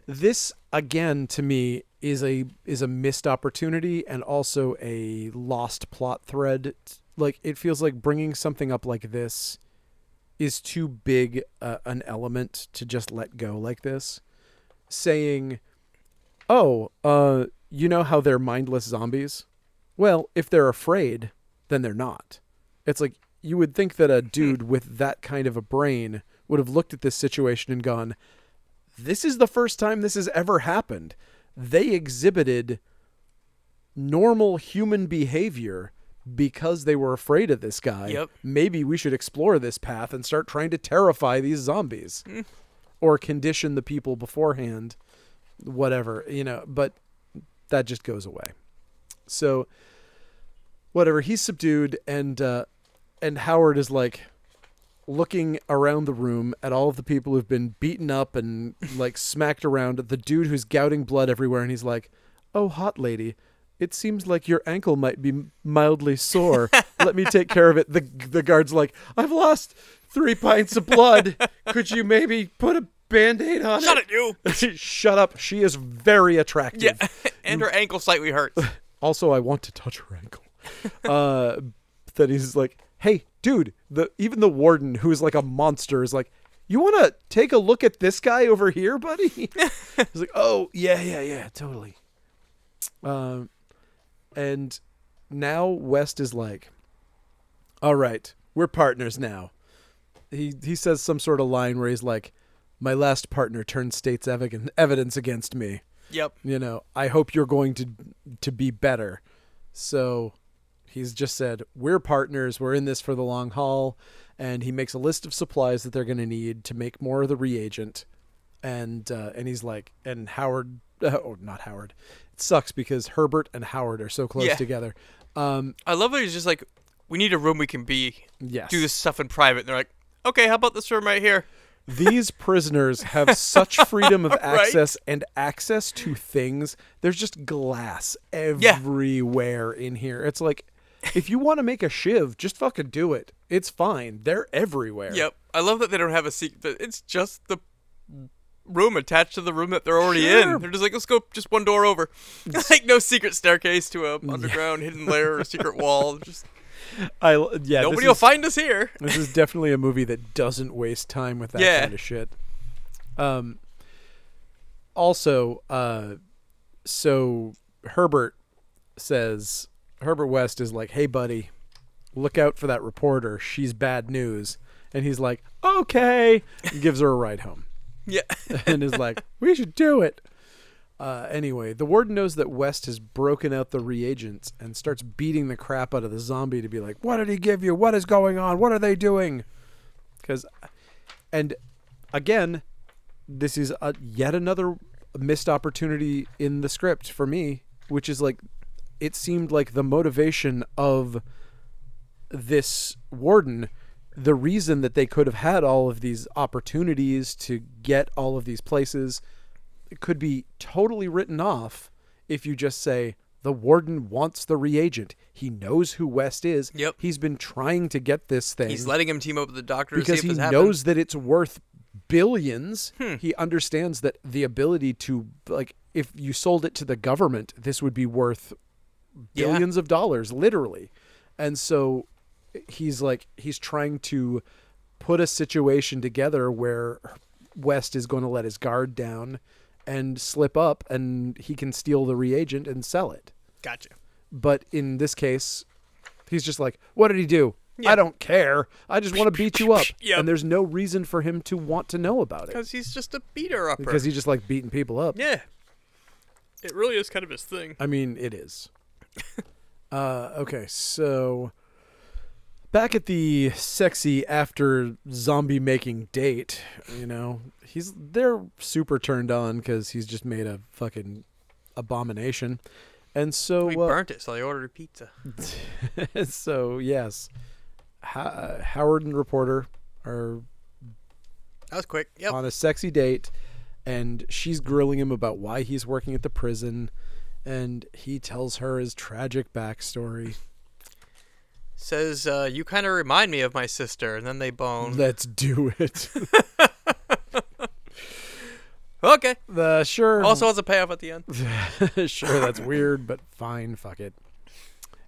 This again to me is a is a missed opportunity and also a lost plot thread. Like it feels like bringing something up like this is too big uh, an element to just let go like this. Saying, "Oh, uh, you know how they're mindless zombies? Well, if they're afraid, then they're not." It's like you would think that a dude with that kind of a brain would have looked at this situation and gone, "This is the first time this has ever happened." They exhibited normal human behavior because they were afraid of this guy. Yep. Maybe we should explore this path and start trying to terrify these zombies or condition the people beforehand whatever, you know, but that just goes away. So whatever, he's subdued and uh and Howard is like looking around the room at all of the people who've been beaten up and [laughs] like smacked around the dude who's gouting blood everywhere and he's like, "Oh, hot lady, it seems like your ankle might be mildly sore. Let me take care of it." The the guard's like, "I've lost 3 pints of blood. Could you maybe put a band-aid on Shut it?" Shut it, you. [laughs] Shut up. She is very attractive. Yeah, [laughs] and her ankle slightly hurts. Also, I want to touch her ankle. uh, that he's like, hey, dude, the even the warden, who is like a monster, is like, you want to take a look at this guy over here, buddy? [laughs] he's like, oh yeah, yeah, yeah, totally. Um, and now West is like, all right, we're partners now. He he says some sort of line where he's like, my last partner turned state's evi- evidence against me Yep. you know i hope you're going to to be better so he's just said we're partners we're in this for the long haul and he makes a list of supplies that they're going to need to make more of the reagent and uh, and he's like and howard [laughs] oh not howard it sucks because herbert and howard are so close Yeah. together um I love that he's just like, we need a room we can be, yes do this stuff in private. And they're like, okay, how about this room right here? [laughs] these prisoners have such freedom of [laughs] Right? access and access to things. There's just glass everywhere in here. It's like if you want to make a shiv, just fucking do it. It's fine. They're everywhere. Yep. I love that they don't have a secret. It's just the room attached to the room that they're already Sure. in. They're just like, let's go just one door over. [laughs] like no secret staircase to a [laughs] underground hidden lair or secret wall. Just I yeah. nobody will is, find us here. This is definitely a movie that doesn't waste time with that Yeah. kind of shit. Um. Also, uh, so Herbert says Herbert West is like, "Hey, buddy, look out for that reporter. She's bad news." And he's like, "Okay," and gives her a ride home. [laughs] Yeah. [laughs] and is like, "We should do it." Uh, anyway, the warden knows that West has broken out the reagents and starts beating the crap out of the zombie to be like, "What did he give you? What is going on? What are they doing?" Because, and again, this is a, yet another missed opportunity in the script for me, which is like, it seemed like the motivation of this warden the reason that they could have had all of these opportunities to get all of these places could be totally written off if you just say the warden wants the reagent. He knows who West is. Yep. He's been trying to get this thing He's letting him team up with the doctor to because he if this happens. knows that it's worth billions. Hmm. He understands that the ability to like if you sold it to the government, this would be worth Yeah. billions of dollars, literally. And so he's like he's trying to put a situation together where West is going to let his guard down and slip up and he can steal the reagent and sell it. Gotcha. But in this case, he's just like, "What did he do? Yeah. I don't care. I just want to beat you up." [laughs] Yep. And there's no reason for him to want to know about it Because he's just a beater upper. because he's just like beating people up. yeah. It really is kind of his thing. I mean, it is. [laughs] uh, okay, so back at the sexy after zombie making date, you know, he's they're super turned on because he's just made a fucking abomination, and so We uh, burnt it, so they ordered a pizza. [laughs] so yes, Ho- Howard and reporter are That was quick. Yep. on a sexy date, and she's grilling him about why he's working at the prison, and he tells her his tragic backstory. Says, uh, you kind of remind me of my sister, and then they bone. Let's do it. [laughs] okay. the sure. Also has a payoff at the end. [laughs] sure, that's weird, but fine, fuck it.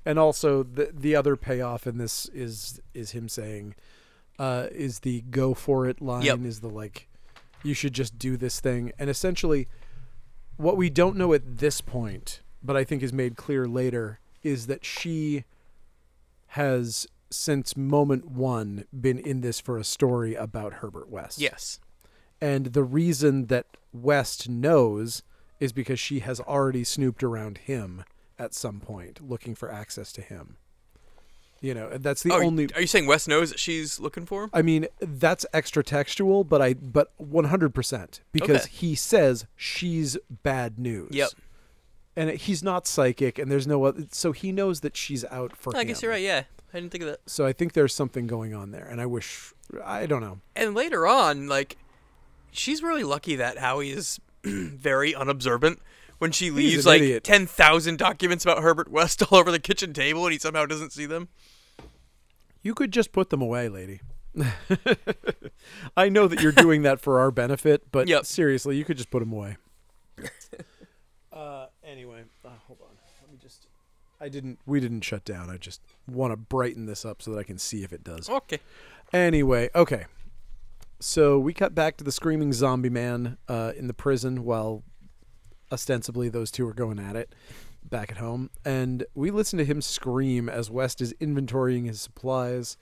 And also, the the other payoff in this is is him saying, uh, is the "go for it" line Yep. is the like, you should just do this thing, and essentially, what we don't know at this point, but I think is made clear later, is that she has since moment one been in this for a story about Herbert West. Yes. And the reason that West knows is because she has already snooped around him at some point looking for access to him. You know, that's the oh, only Are you saying Wes knows that she's looking for him? I mean, that's extra textual, but I but 100% because Okay. he says she's bad news. Yep. And he's not psychic and there's no other, so he knows that she's out for I him. guess you're right. Yeah, I didn't think of that. So I think there's something going on there and I wish I don't know. And later on, like, she's really lucky that Howie is [clears throat] very unobservant. When she leaves like idiot. ten thousand documents about Herbert West [laughs] all over the kitchen table, and he somehow doesn't see them. You could just put them away, lady. [laughs] I know that you're doing that for our benefit, but Yep. seriously, you could just put them away. [laughs] uh, anyway, uh, hold on. Let me just. I didn't. We didn't shut down. I just want to brighten this up so that I can see if it does. Okay. Anyway, okay. So we cut back to the screaming zombie man uh, in the prison while ostensibly those two are going at it back at home. And we listen to him scream as West is inventorying his supplies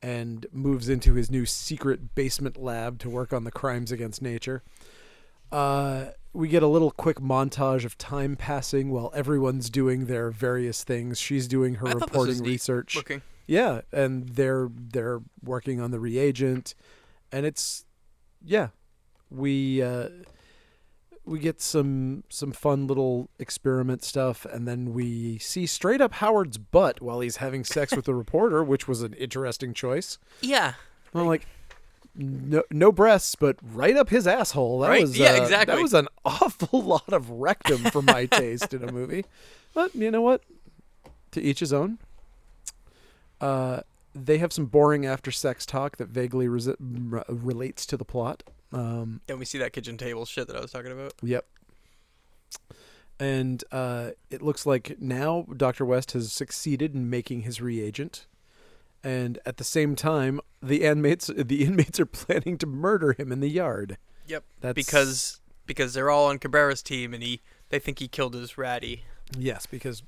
and moves into his new secret basement lab to work on the crimes against nature. Uh, we get a little quick montage of time passing while everyone's doing their various things. She's doing her I reporting research. Looking. Yeah, and they're they're working on the reagent, and it's yeah, we uh, we get some some fun little experiment stuff, and then we see straight up Howard's butt while he's having sex with the [laughs] reporter, which was an interesting choice. Yeah. I'm like. No, no breasts, but right up his asshole. That Right? was Yeah, uh, exactly. That was an [laughs] awful lot of rectum for my [laughs] taste in a movie. But you know what? To each his own. Uh, they have some boring after sex talk that vaguely resi- r- relates to the plot. Um, Then we see that kitchen table shit that I was talking about. Yep. And uh, it looks like now Dr. West has succeeded in making his reagent. And at the same time, the inmates the inmates are planning to murder him in the yard. Yep. That's Because because they're all on Cabrera's team, and he they think he killed his ratty. yes, because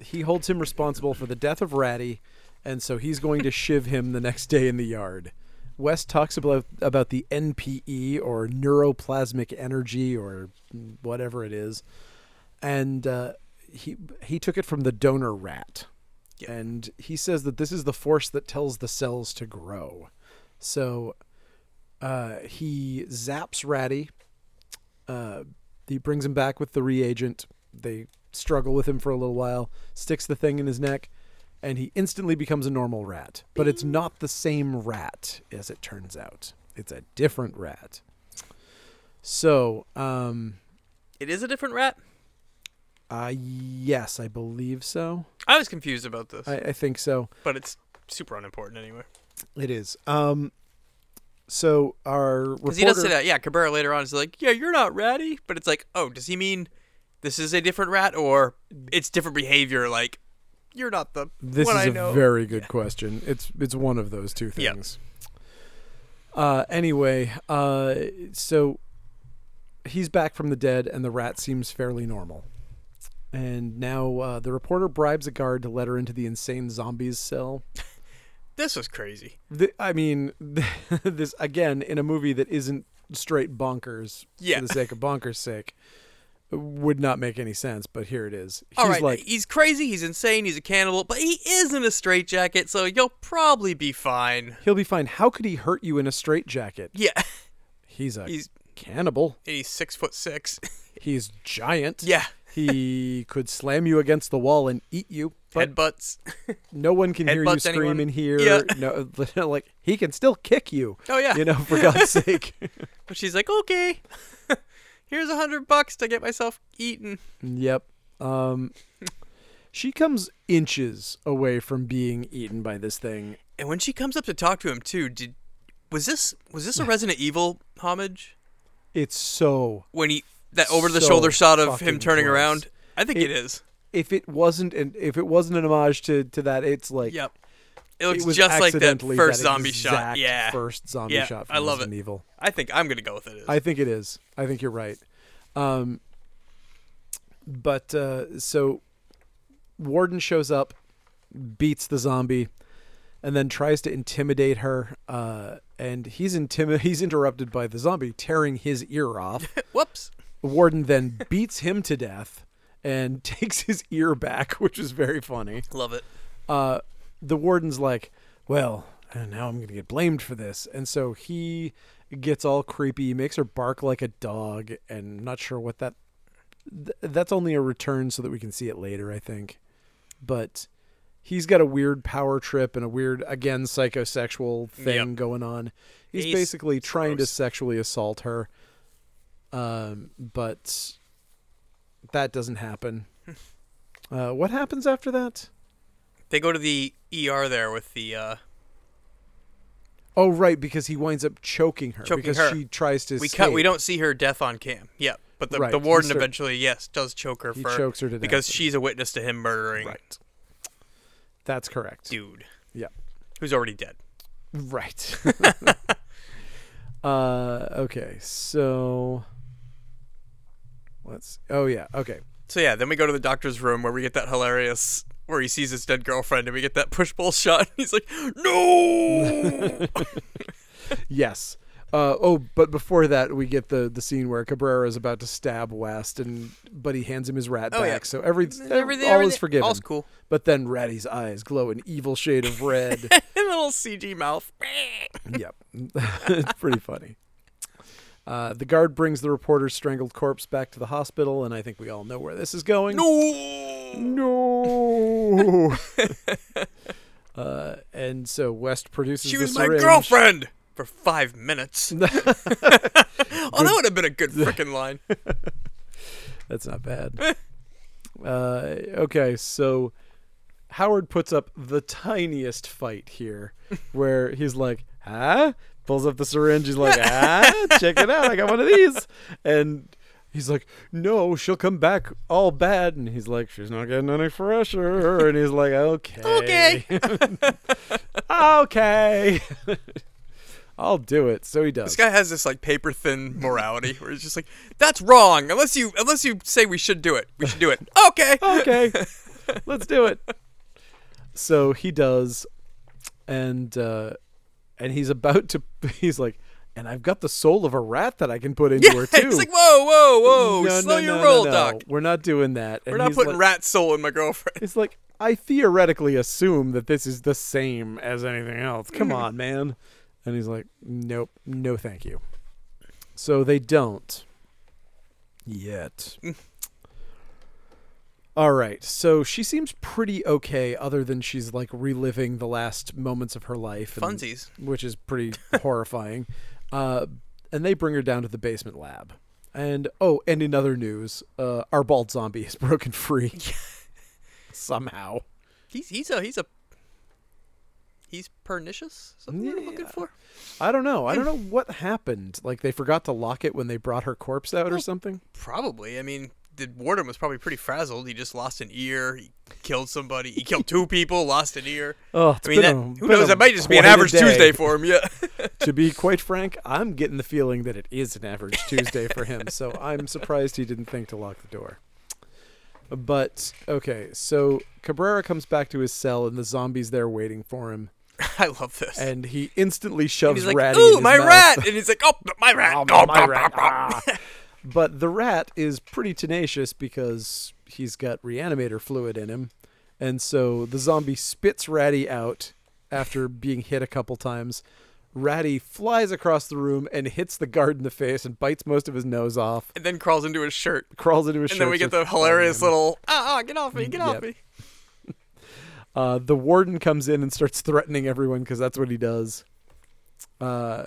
he holds him responsible for the death of Ratty, and so he's going to [laughs] shiv him the next day in the yard. West talks about about the NPE or neuroplasmic energy or whatever it is, and uh, he he took it from the donor rat, Yeah. and he says that this is the force that tells the cells to grow. So uh, he zaps Ratty. Uh, he brings him back with the reagent. They struggle with him for a little while. Sticks the thing in his neck, and he instantly becomes a normal rat. But it's not the same rat, as it turns out. It's a different rat. So, um, It is a different rat. uh, yes, I believe so. I was confused about this, I, I think so. but it's super unimportant anyway. It is. Um, so our Because he does say that. Yeah, Cabrera later on is like, "Yeah, you're not ratty," but it's like, oh, does he mean this is a different rat or it's different behavior? Like, you're not the This is I a know. very good question. It's it's one of those two Yeah. things. Uh, anyway, uh, so he's back from the dead, and the rat seems fairly normal. And now uh, the reporter bribes a guard to let her into the insane zombies cell. [laughs] This was crazy. The, I mean, [laughs] this again in a movie that isn't straight bonkers Yeah. for the sake of [laughs] bonkers' sake would not make any sense. But here it is. He's All right, like, he's crazy, he's insane, he's a cannibal, but he is in a straitjacket, so you'll probably be fine. he'll be fine. How could he hurt you in a straitjacket? Yeah, [laughs] He's a he's cannibal. he's six foot six. [laughs] He's giant. yeah, He [laughs] could slam you against the wall and eat you. But headbutts. no one can hear you Headbutts scream anyone? in here. Yeah. No, like he can still kick you. Oh yeah, You know, for God's sake. but she's like, okay, here's a hundred bucks to get myself eaten. Yep. Um, [laughs] she comes inches away from being eaten by this thing. And when she comes up to talk to him too, did was this was this a Resident Evil homage? It's so. When he that over the So shoulder shot of him turning close. around? I think It- it is. If it wasn't, and if it wasn't an homage to to that, it's like Yep. It looks it was just like that first that zombie shot. Yeah. First zombie Yeah, shot from I love Resident it. Evil. I think I'm gonna go with it. I think it is. I think you're right. Um, but uh, so Warden shows up, beats the zombie, and then tries to intimidate her. Uh, and he's intimi- [laughs] He's interrupted by the zombie tearing his ear off. [laughs] Whoops. Warden then beats him to death and [laughs] takes his ear back, which is very funny. Love it. Uh, the warden's like, well, uh, now I'm going to get blamed for this. And so he gets all creepy, makes her bark like a dog, and I'm not sure what that. Th- that's only a return so that we can see it later, I think. But he's got a weird power trip and a weird, again, psychosexual thing Yep. going on. He's He's basically trying to sexually assault her. Um, but that doesn't happen. [laughs] Uh, what happens after that? They go to the ER there with the uh Oh, right, because he winds up choking her Choking because her. she tries to we escape. cut we don't see her death on cam. Yeah. But the, Right, the warden start- eventually, yes, does choke her He for chokes her to death because she's a witness to him murdering right. That's correct. dude. Yeah. Who's already dead. Right. [laughs] [laughs] uh, okay, so let's. Oh yeah. Okay. So yeah, then we go to the doctor's room where we get that hilarious where he sees his dead girlfriend and we get that push pull shot. [laughs] He's like, "No!" [laughs] Yes. Uh, oh, but before that, we get the the scene where Cabrera is about to stab West, and but he hands him his rat Oh, back. yeah. So every, Everything, all everything- is forgiven. All's cool. But then Ratty's eyes glow an evil shade of red. [laughs] and little CG mouth. yep. it's pretty funny. Uh, the guard brings the reporter's strangled corpse back to the hospital, and I think we all know where this is going. No. No. [laughs] uh, and so West produces She was my syringe. girlfriend for five minutes. oh, that would have been a good freaking line. [laughs] That's not bad. [laughs] uh, okay, so Howard puts up the tiniest fight here, where he's like, "Huh?" Pulls up the syringe. He's like, "Ah, check it out! I got one of these." And he's like, "No, she'll come back all bad." And he's like, "She's not getting any fresher." And he's like, "Okay, Okay. [laughs] okay." [laughs] I'll do it. So he does. This guy has this like paper thin morality where he's just like, "That's wrong. Unless you unless you say we should do it, we should do it." [laughs] Okay. okay, let's do it. So he does, and uh, and he's about to. [laughs] He's like, and I've got the soul of a rat that I can put into [laughs] Yeah, her too. it's like whoa, whoa, whoa, no, slow no, your no, roll, no. Doc. We're not doing that. We're not putting like, rat soul in my girlfriend. It's like I theoretically assume that this is the same as anything else. Come mm. on, man. And he's like, nope, no, thank you. So they don't [laughs] yet. Mm. All right. So she seems pretty okay, other than she's like reliving the last moments of her life, and- Funsies. which is pretty [laughs] horrifying. Uh, and they bring her down to the basement lab. And oh, and in other news, uh, our bald zombie is [laughs] broken free [laughs] somehow. He's he's a he's a he's pernicious. Something we're looking for. I don't know. I don't know what happened. Like they forgot to lock it when they brought her corpse out or something. Probably. I mean, the warden was probably pretty frazzled. He just lost an ear. He killed somebody. He killed two people. Lost an ear. [laughs] Oh, it's I mean, that, a, who knows? That might just be an average. Tuesday for him. Yeah. [laughs] to be quite frank, I'm getting the feeling that it is an average Tuesday for him. So [laughs] I'm surprised he didn't think to lock the door. But okay, so Cabrera comes back to his cell and the zombies there waiting for him, I love this. and he instantly And shoves he's like, Ratty in "Ooh, my mouth. rat!" And he's like, "Oh, my rat! Oh, Oh, my rat. bah, bah." Ah. But the rat is pretty tenacious because he's got reanimator fluid in him. And so the zombie spits Ratty out after being hit a couple times. Ratty flies across the room and hits the guard in the face and bites most of his nose off. And then crawls into his shirt. Crawls into his And shirt. then we get the hilarious him. little, ah, ah, get off me, get off me. [laughs] Uh, the warden comes in and starts threatening everyone because that's what he does. Uh,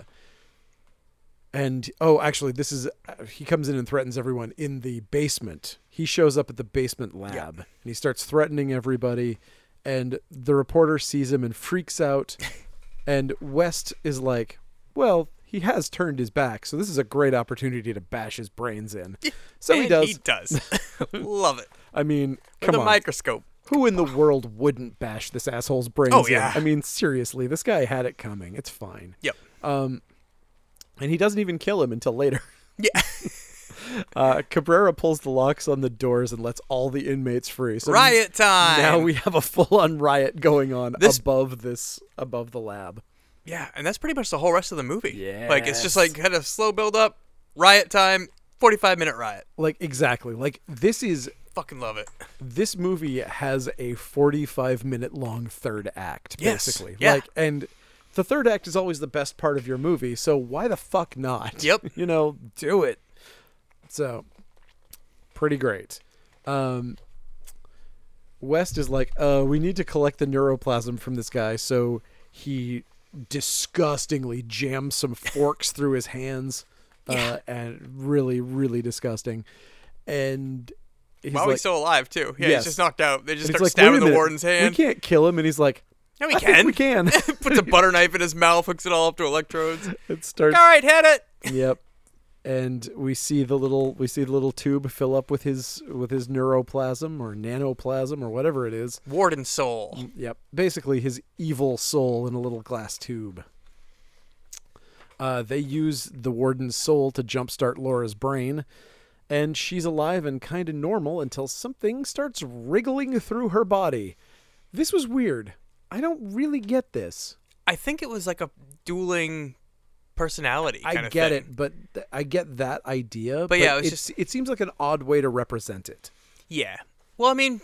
and oh, actually, this is he comes in and threatens everyone in the basement. He shows up at the basement lab and he starts threatening everybody. And the reporter sees him and freaks out. [laughs] and West is like, "Well, he has turned his back, so this is a great opportunity to bash his brains in." [laughs] So he does. He does. [laughs] Love it. I mean, With come a on. microscope. Who in the world wouldn't bash this asshole's brains Oh, in? yeah. I mean, seriously, this guy had it coming. It's fine. Yep. Um, and he doesn't even kill him until later. [laughs] Yeah. Uh, Cabrera pulls the locks on the doors and lets all the inmates free. So Riot time. Now we have a full-on riot going on This- above this, above the lab. Yeah, and that's pretty much the whole rest of the movie. Yeah, like it's just like kind of slow build up, riot time, 45 minute riot. Like exactly. Like this is Fucking love it. this movie has a 45 minute long third act Yes. basically Yeah. like and the third act is always the best part of your movie so why the fuck not Yep. [laughs] you know do it so pretty great um west is like uh we need to collect the neuroplasm from this guy so he disgustingly jams some forks through his hands uh Yeah. and really really disgusting and he's While like, he's still alive too. Yeah, Yes. he's just knocked out. They just start like, stabbing the minute, warden's hand. We can't kill him, and he's like, no, we "I think can. we can." [laughs] Puts a [laughs] butter knife in his mouth, hooks it all up to electrodes. it starts. All right, hit it. [laughs] Yep. And we see the little we see the little tube fill up with his with his neuroplasm or nanoplasm or whatever it is. Warden soul. Yep. Basically his evil soul in a little glass tube. Uh, they use the warden's soul to jumpstart Laura's brain, and she's alive and kind of normal until something starts wriggling through her body. This was weird. I don't really get this. I think it was like a dueling personality. Kind I get it, but th- I get that idea. But, yeah, it it's, it seems like an odd way to represent it. Yeah. Well, I mean,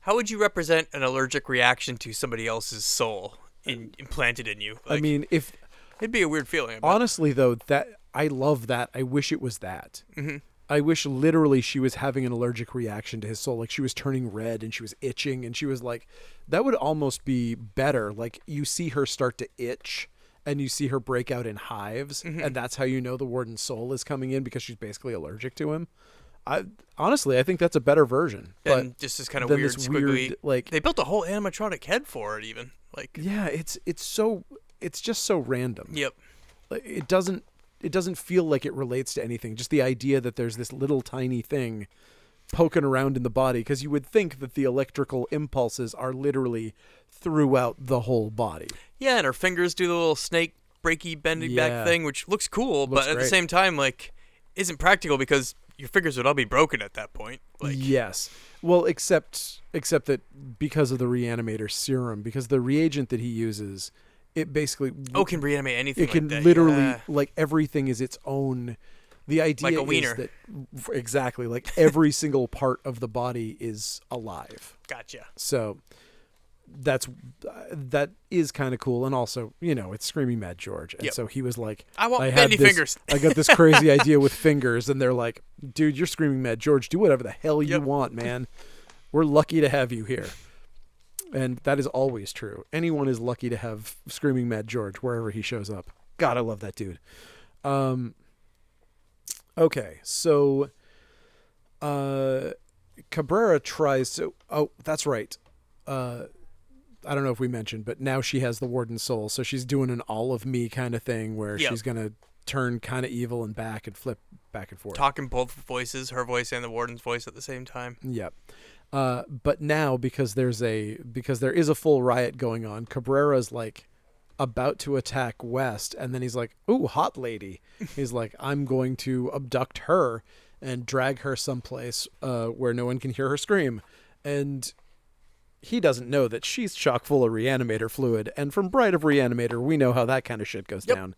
how would you represent an allergic reaction to somebody else's soul in, implanted in you? I mean, if it'd be a weird feeling. Honestly though, that I love that. I wish it was that. Mhm. I wish literally she was having an allergic reaction to his soul. Like she was turning red and she was itching, and she was like, that would almost be better. Like you see her start to itch. And you see her break out in hives, Mm-hmm. and that's how you know the warden's soul is coming in because she's basically allergic to him. I honestly, I think that's a better version. But and just this kind of weird, squiggly. weird, like they built a whole animatronic head for it, even. Like, Yeah, it's it's so it's just so random. yep. It doesn't it doesn't feel like it relates to anything. Just the idea that there's this little tiny thing poking around in the body because you would think that the electrical impulses are literally throughout the whole body. Yeah, and her fingers do the little snake breaky bending Yeah. back thing, which looks cool, Looks but at the same time, like, isn't practical because your fingers would all be broken at that point. Like, yes. Well, except except that because of the reanimator serum, because the reagent that he uses it basically Oh, can reanimate anything. it can that. literally yeah. like everything is its own the idea Like a is wiener. that exactly like every [laughs] single part of the body is alive Gotcha. so that's that is kind of cool and also you know it's screaming mad george and Yep. so he was like I want I bendy this- fingers. i got this crazy [laughs] idea with fingers and they're like dude you're screaming mad george do whatever the hell you Yep. want man we're lucky to have you here and that is always true anyone is lucky to have screaming mad george wherever he shows up god i love that dude um okay so uh cabrera tries to oh that's right uh I don't know if we mentioned, but now she has the warden soul, so she's doing an all of me kind of thing where Yep. she's gonna turn kind of evil and back and flip back and forth. Talking both voices, her voice and the warden's voice at the same time. Yep. Uh, but now because there's a because there is a full riot going on, Cabrera's like about to attack West, and then he's like, "Ooh, hot lady." [laughs] he's like, "I'm going to abduct her and drag her someplace uh, where no one can hear her scream," and he doesn't know that she's chock full of reanimator fluid, and from Bride of Reanimator, we know how that kind of shit goes Yep. down.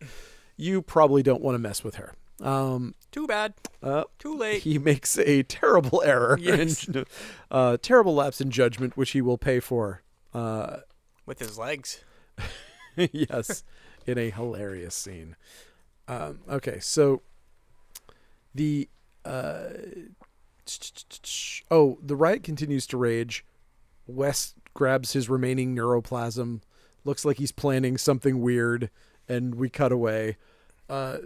You probably don't want to mess with her. Um, Too bad. uh, Too late. he makes a terrible error, [laughs] Yes. and, uh, terrible lapse in judgment, which he will pay for. Uh, With his legs. [laughs] yes, in a hilarious scene. Um, okay, so the uh, oh, the riot continues to rage. West grabs his remaining neuroplasm. Looks like he's planning something weird, and we cut away. Uh,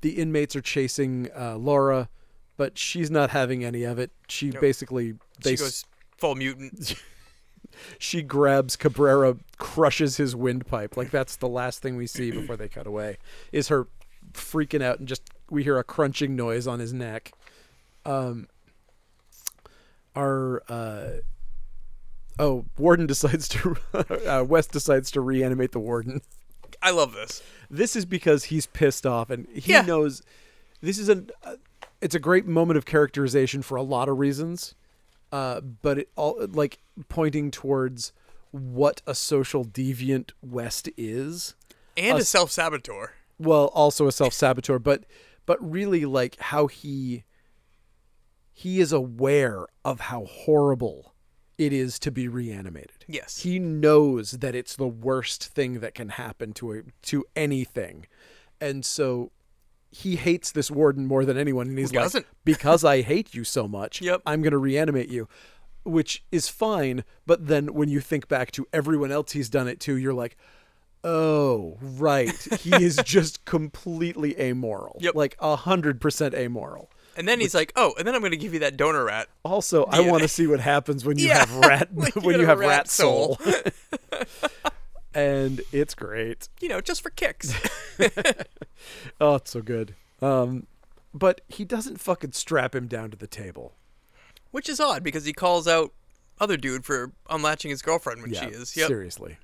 the inmates are chasing uh, Laura, but she's not having any of it. She Nope. basically they She goes full mutant. [laughs] she grabs Cabrera, crushes his windpipe. Like that's the last thing we see [clears throat] before they cut away. Is her freaking out and just we hear a crunching noise on his neck. Um our uh oh, Warden [laughs] decides to uh, West decides to reanimate the Warden. I love this. This is because he's pissed off and he Yeah. knows this is a uh, it's a great moment of characterization for a lot of reasons. Uh, but it all like pointing towards what a social deviant West is. And a Us- self saboteur. Well, also a self saboteur, but but really like how he he is aware of how horrible it is to be reanimated. Yes. He knows that it's the worst thing that can happen to a to anything. And so he hates this warden more than anyone and he's like [laughs] because I hate you so much, Yep. I'm going to reanimate you. Which is fine, but then when you think back to everyone else he's done it to, you're like, "Oh, right. He is [laughs] just completely amoral. Yep. Like a hundred percent amoral." And then he's like, "Oh, and then I'm going to give you that donor rat." Also, I want to see what happens when you Yeah, have rat [laughs] when you when you have rat rat soul. soul. [laughs] and it's great. You know, just for kicks. [laughs] Oh, it's so good. Um, but he doesn't fucking strap him down to the table. Which is odd because he calls out other dude for unlatching his girlfriend when yeah, she is. Yep. seriously.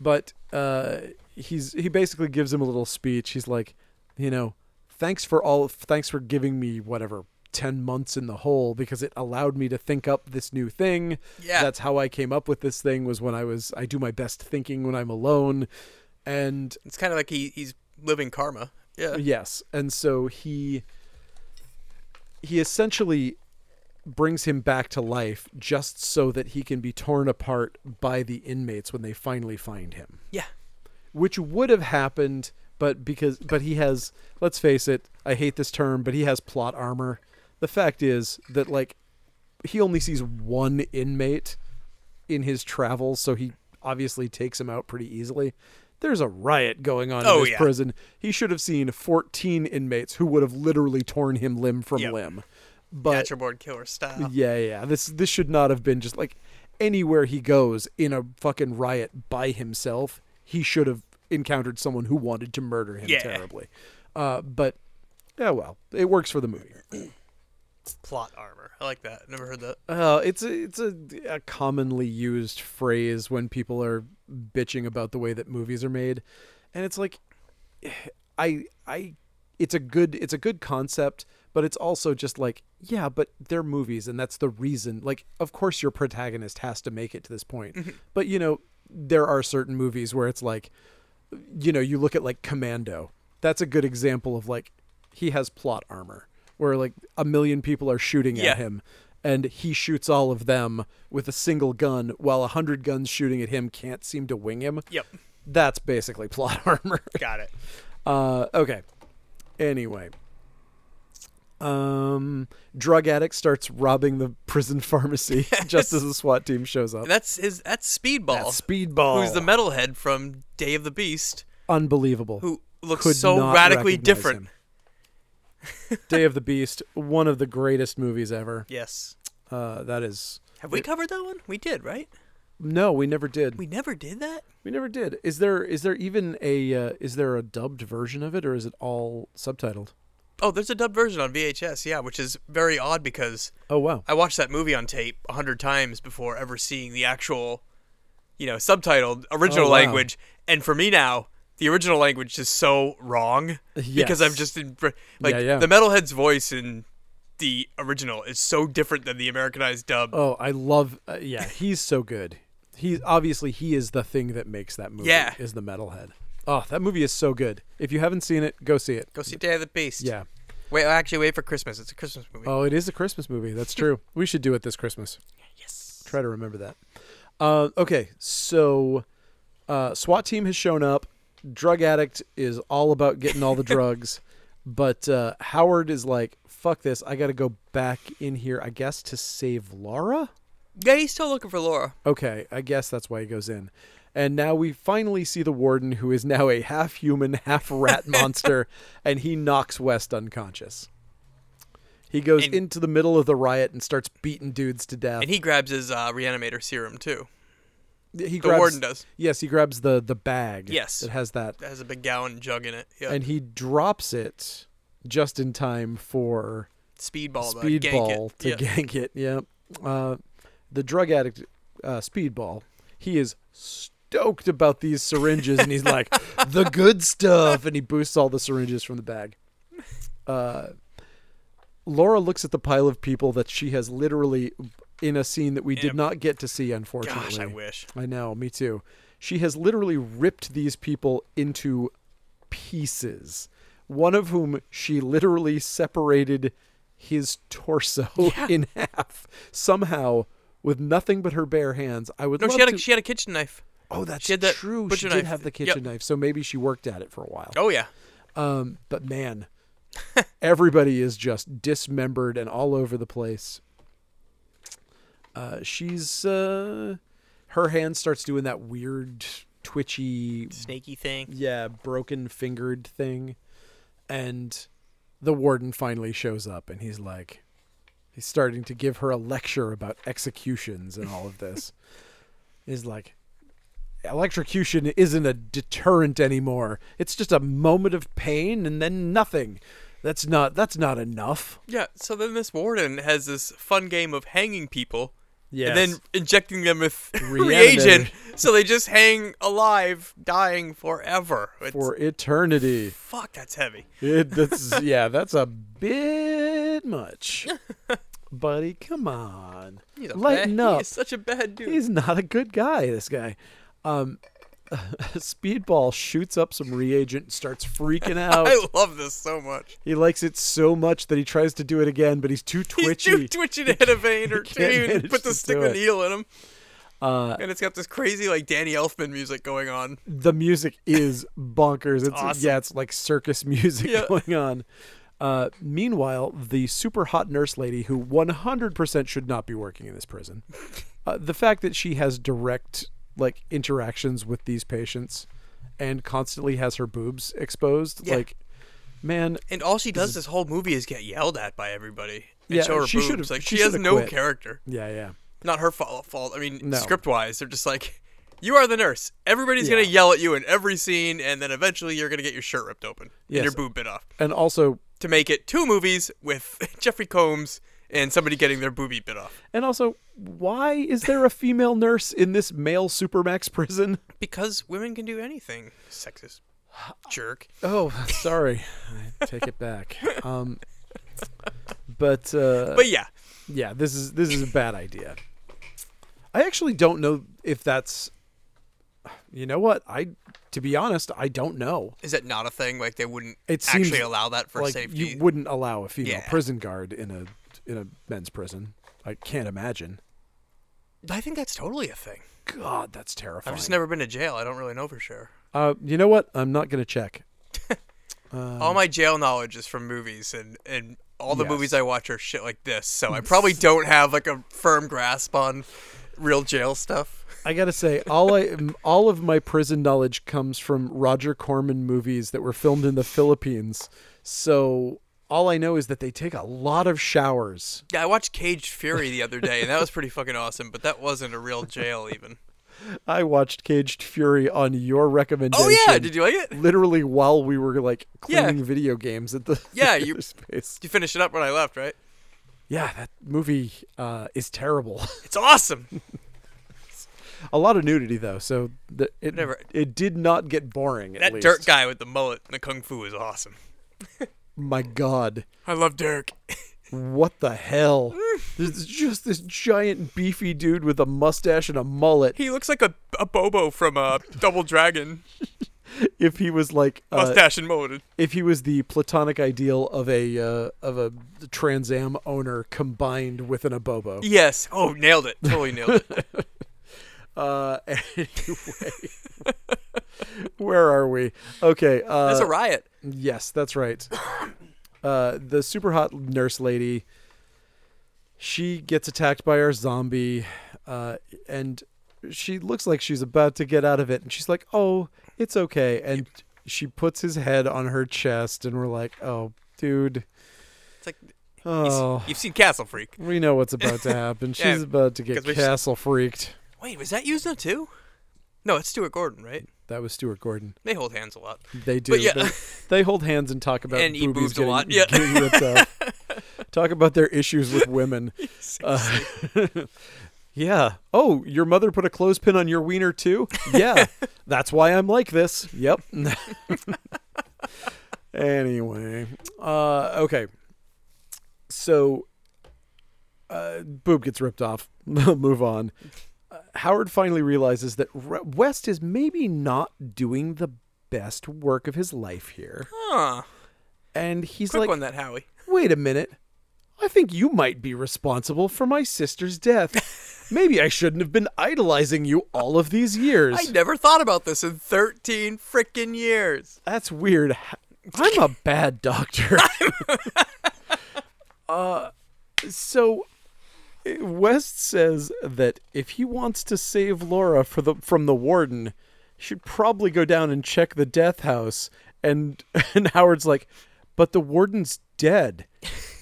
But uh, he's he basically gives him a little speech. He's like, you know, thanks for all, thanks for giving me whatever ten months in the hole because it allowed me to think up this new thing. Yeah. that's how I came up with this thing. Was when I was I do my best thinking when I'm alone, and It's kind of like he, he's living karma. Yeah. Yes, and so he he essentially brings him back to life just so that he can be torn apart by the inmates when they finally find him. Yeah. Which would have happened but because but he has let's face it, I hate this term, but he has plot armor. The fact is that like he only sees one inmate in his travels, so he obviously takes him out pretty easily. There's a riot going on Oh, in this yeah. prison. He should have seen 14 inmates who would have literally torn him limb from Yep. limb. But born killer style. yeah, yeah, this this should not have been just like anywhere he goes in a fucking riot by himself. He should have encountered someone who wanted to murder him Yeah. terribly. Uh, but yeah, well, it works for the movie. Plot armor. I like that. Never heard that. Uh, it's a, it's a, a commonly used phrase when people are bitching about the way that movies are made, and it's like, [sighs] I I, it's a good it's a good concept, but it's also just like yeah, but they're movies, and that's the reason. Like, of course, your protagonist has to make it to this point, but you know, there are certain movies where it's like. You know, you look at like Commando. That's a good example of like he has plot armor where like a million people are shooting Yeah. at him and he shoots all of them with a single gun while a hundred guns shooting at him can't seem to wing him. Yep. That's basically [laughs] plot armor. Got it. Uh, okay. Anyway. Um, drug addict starts robbing the prison [laughs] pharmacy just as the SWAT team shows up. That's his. That's Speedball. That's Speedball. Who's the metalhead from Day of the Beast? Unbelievable. Who looks Could so radically different. him. Day of the Beast, one of the greatest movies ever. [laughs] Yes. Uh, that is Have we covered that one? We did, right? no, we never did. We never did that. We never did. Is there is there even a uh, is there a dubbed version of it or is it all subtitled? Oh, there's a dubbed version on VHS, yeah, which is very odd because Oh wow. I watched that movie on tape a hundred times before ever seeing the actual, you know, subtitled original Oh, wow. language. And for me now, the original language is so wrong [laughs] because I'm just in, like Yeah, yeah. the metalhead's voice in the original is so different than the Americanized dub. Oh, I love. Uh, yeah, he's so good. He's obviously he is the thing that makes that movie. Yeah. is the metalhead. Oh, that movie is so good. If you haven't seen it, go see it. Go see Day of the Beast. Yeah. Wait, actually, wait for Christmas. It's a Christmas movie. Oh, it is a Christmas movie. That's [laughs] true. we should do it this Christmas. yes. Try to remember that. Uh, okay, so uh, SWAT team has shown up. Drug addict is all about getting all the [laughs] drugs, but uh, Howard is like, "Fuck this! I got to go back in here. I guess to save Laura." Yeah, he's still looking for Laura. Okay, I guess that's why he goes in. And now we finally see the warden, who is now a half human, half rat [laughs] monster, and he knocks West unconscious. He goes And- into the middle of the riot and starts beating dudes to death. And he grabs his uh, reanimator serum too. he The grabs, warden does. Yes, he grabs the the bag. Yes. it has that, It has a big gallon jug in it. Yeah. and he drops it just in time for Speedball. to gank Speedball to Yeah. gank it. Yeah, uh, the drug addict uh, Speedball. He is stoked about these syringes, and he's like, "The good stuff," and he boosts all the syringes from the bag. Uh, Laura looks at the pile of people that she has literally in a scene that we did a- not get to see, unfortunately. Gosh, I wish. I know, me too. She has literally ripped these people into pieces. One of whom she literally separated his torso in half somehow with nothing but her bare hands. I would No, love she had to. she had a kitchen knife. Oh, that's she that true. She did knife. have the Yep. kitchen knife, so maybe she worked at it for a while. Oh yeah. Um, but man, everybody is just dismembered and all over the place. Uh, she's uh, her hand starts doing that weird twitchy, Snaky thing. yeah, broken fingered thing, and the warden finally shows up, and he's like, he's starting to give her a lecture about executions and all of this. [laughs] he's like, electrocution isn't a deterrent anymore. It's just a moment of pain and then nothing. That's not that's not enough. Yeah. So then this warden has this fun game of hanging people. Yes. And then injecting them with [laughs] reagent, so they just hang alive, dying forever. It's, for eternity. fuck, that's heavy. It, [laughs] that's yeah, that's a bit much. [laughs] Buddy, come on. Lighten bad, up. He's such a bad dude. He's not a good guy, this guy. Um [laughs] Speedball shoots up some reagent and starts freaking [laughs] out. I love this so much. He likes it so much that he tries to do it again, but he's too [laughs] He's twitchy. too twitchy to hit a vein or manage and put the to stick the needle in him. uh, And it's got this crazy like Danny Elfman music going on. the music is bonkers. It's awesome. yeah, it's like circus music Yeah. going on. Uh, meanwhile, the super hot nurse lady, who 100% should not be working in this prison, uh, the fact that she has direct like interactions with these patients and constantly has her boobs exposed, Yeah. like, man, And all she does this whole movie is get yelled at by everybody. And Yeah, show her she boobs. Like she she, has no quit. character. yeah, yeah. Not her fault. fault. I mean, No. script wise, they're just like, you are the nurse. Everybody's gonna yell at you in every scene, and then eventually you're gonna get your shirt ripped open Yes. and your boob bit off. And also, To make it two movies with [laughs] Jeffrey Combs and somebody getting their boobie bit off. and also, why is there a female nurse in this male supermax [laughs] prison? Because women can do anything. Sexist. Jerk. Oh, sorry. I take it back. [laughs] Um, but uh, But yeah, yeah, this is this is a bad idea. I actually don't know if that's You know what? I to be honest, I don't know. Is that not a thing? Like they wouldn't It actually allow that for like safety? you wouldn't allow a female Yeah. prison guard in a in a men's prison. I can't imagine. I think that's totally a thing. God, that's terrifying. I've just never been to jail. I don't really know for sure. Uh, you know what? I'm not gonna check. Uh, [laughs] All my jail knowledge is from movies, and and all the Yes. movies I watch are shit like this. So I [laughs] probably don't have like a firm grasp on real jail stuff. I gotta say, all I all of my prison knowledge comes from Roger Corman movies that were filmed in the Philippines. So all I know is that they take a lot of showers. Yeah, I watched Caged Fury the other day, and that was pretty fucking awesome. But that wasn't a real jail even. I watched Caged Fury on your recommendation. Oh yeah, did you like it? Literally while we were like Yeah. cleaning video games at the Yeah, you- [laughs] space. you finish it up when I left, right? Yeah, that movie uh, is terrible. [laughs] It's awesome. a lot of nudity though, so the, it Never- it did not get boring. At That least. Dirk guy with the mullet and the kung fu is awesome. [laughs] My God, I love Dirk. [laughs] what the hell? There's just this giant beefy dude with a mustache and a mullet. He looks like a, Abobo from uh, Double Dragon. [laughs] If he was like, uh, Mustache and mulleted. if he was the platonic ideal of a uh, of a Trans Am owner combined with an abobo. Yes. Oh, nailed it. Totally nailed it. [laughs] Uh, [laughs] anyway, where are we? Okay. Uh, That's a riot. Yes, that's right. Uh, the super hot nurse lady. She gets attacked by our zombie, uh, and she looks like she's about to get out of it, and she's like, "Oh, it's okay." And she puts his head on her chest, and we're like, "Oh, dude, It's like oh, you've seen Castle Freak. we know what's about to happen. [laughs] She's Yeah, about to get castle freaked." Wait, was that Yuzna too? No, it's Stuart Gordon, right? That was Stuart Gordon. They hold hands a lot. They do. But yeah. They, they hold hands and talk about [laughs] And eat boobies boobs a lot, yeah. getting [laughs] talk about their issues with women. [laughs] Uh, yeah. Oh, your mother put a clothespin on your wiener too? Yeah. That's why I'm like this. Yep. anyway. Uh, okay. So uh, boob gets ripped off. Move on. Howard finally realizes that West is maybe not doing the best work of his life here. Huh. And he's Quick like, one, that Howie. wait a minute. I think you might be responsible for my sister's death. [laughs] Maybe I shouldn't have been idolizing you all of these years. I never thought about this in 13 frickin' years. That's weird. I'm a bad doctor. [laughs] [laughs] uh, so West says that if he wants to save Laura for the from the warden, he should probably go down and check the death house. And [laughs] and Howard's like, but the warden's dead,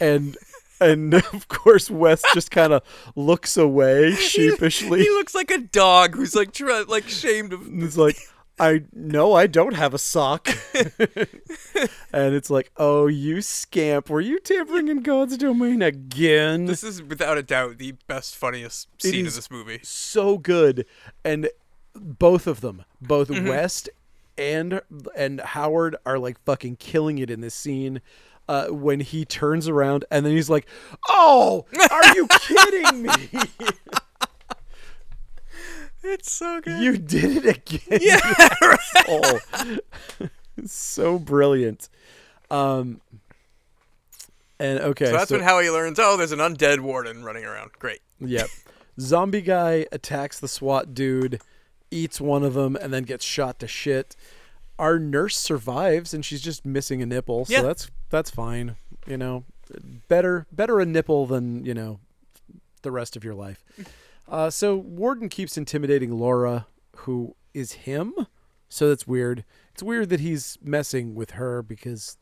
and. And [laughs] of course, West just kind of looks away [laughs] sheepishly. He looks like a dog who's like try, like shamed of. It's like, I no, I don't have a sock. [laughs] and it's like, oh, you scamp! Were you tampering in God's domain again? This is without a doubt the best, funniest scene in is- this movie. so good, and both of them, both Mm-hmm. West and and Howard, are like fucking killing it in this scene. Uh, when he turns around and then he's like, "Oh, are you kidding me? [laughs] It's so good. You did it again!" yeah, [laughs] Oh, so brilliant. Um, and okay, So that's when Howie learns, oh, there's an undead warden running around. Great. yep, zombie guy attacks the SWAT dude, eats one of them, and then gets shot to shit. Our nurse survives, and she's just missing a nipple, so Yeah. that's that's fine. You know, better better a nipple than you know the rest of your life. Uh, so Warden keeps intimidating Laura, who is him. So that's weird. It's weird that he's messing with her because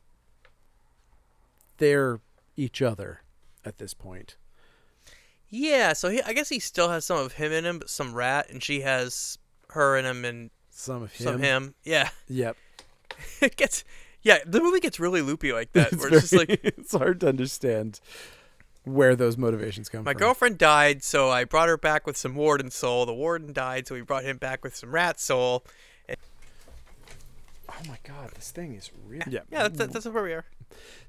they're each other at this point. Yeah, so he, I guess he still has some of him in him, but some rat, and she has her in him and Some of him. some him. Yeah, Yep. [laughs] it gets. Yeah, the movie gets really loopy like [laughs] that, It's, where it's just like [laughs] it's hard to understand where those motivations come my from. My girlfriend died, so I brought her back with some warden soul. The warden died, so we brought him back with some rat soul. And- Oh my god, this thing is real. Yeah. Yeah, that's that's, that's where we are.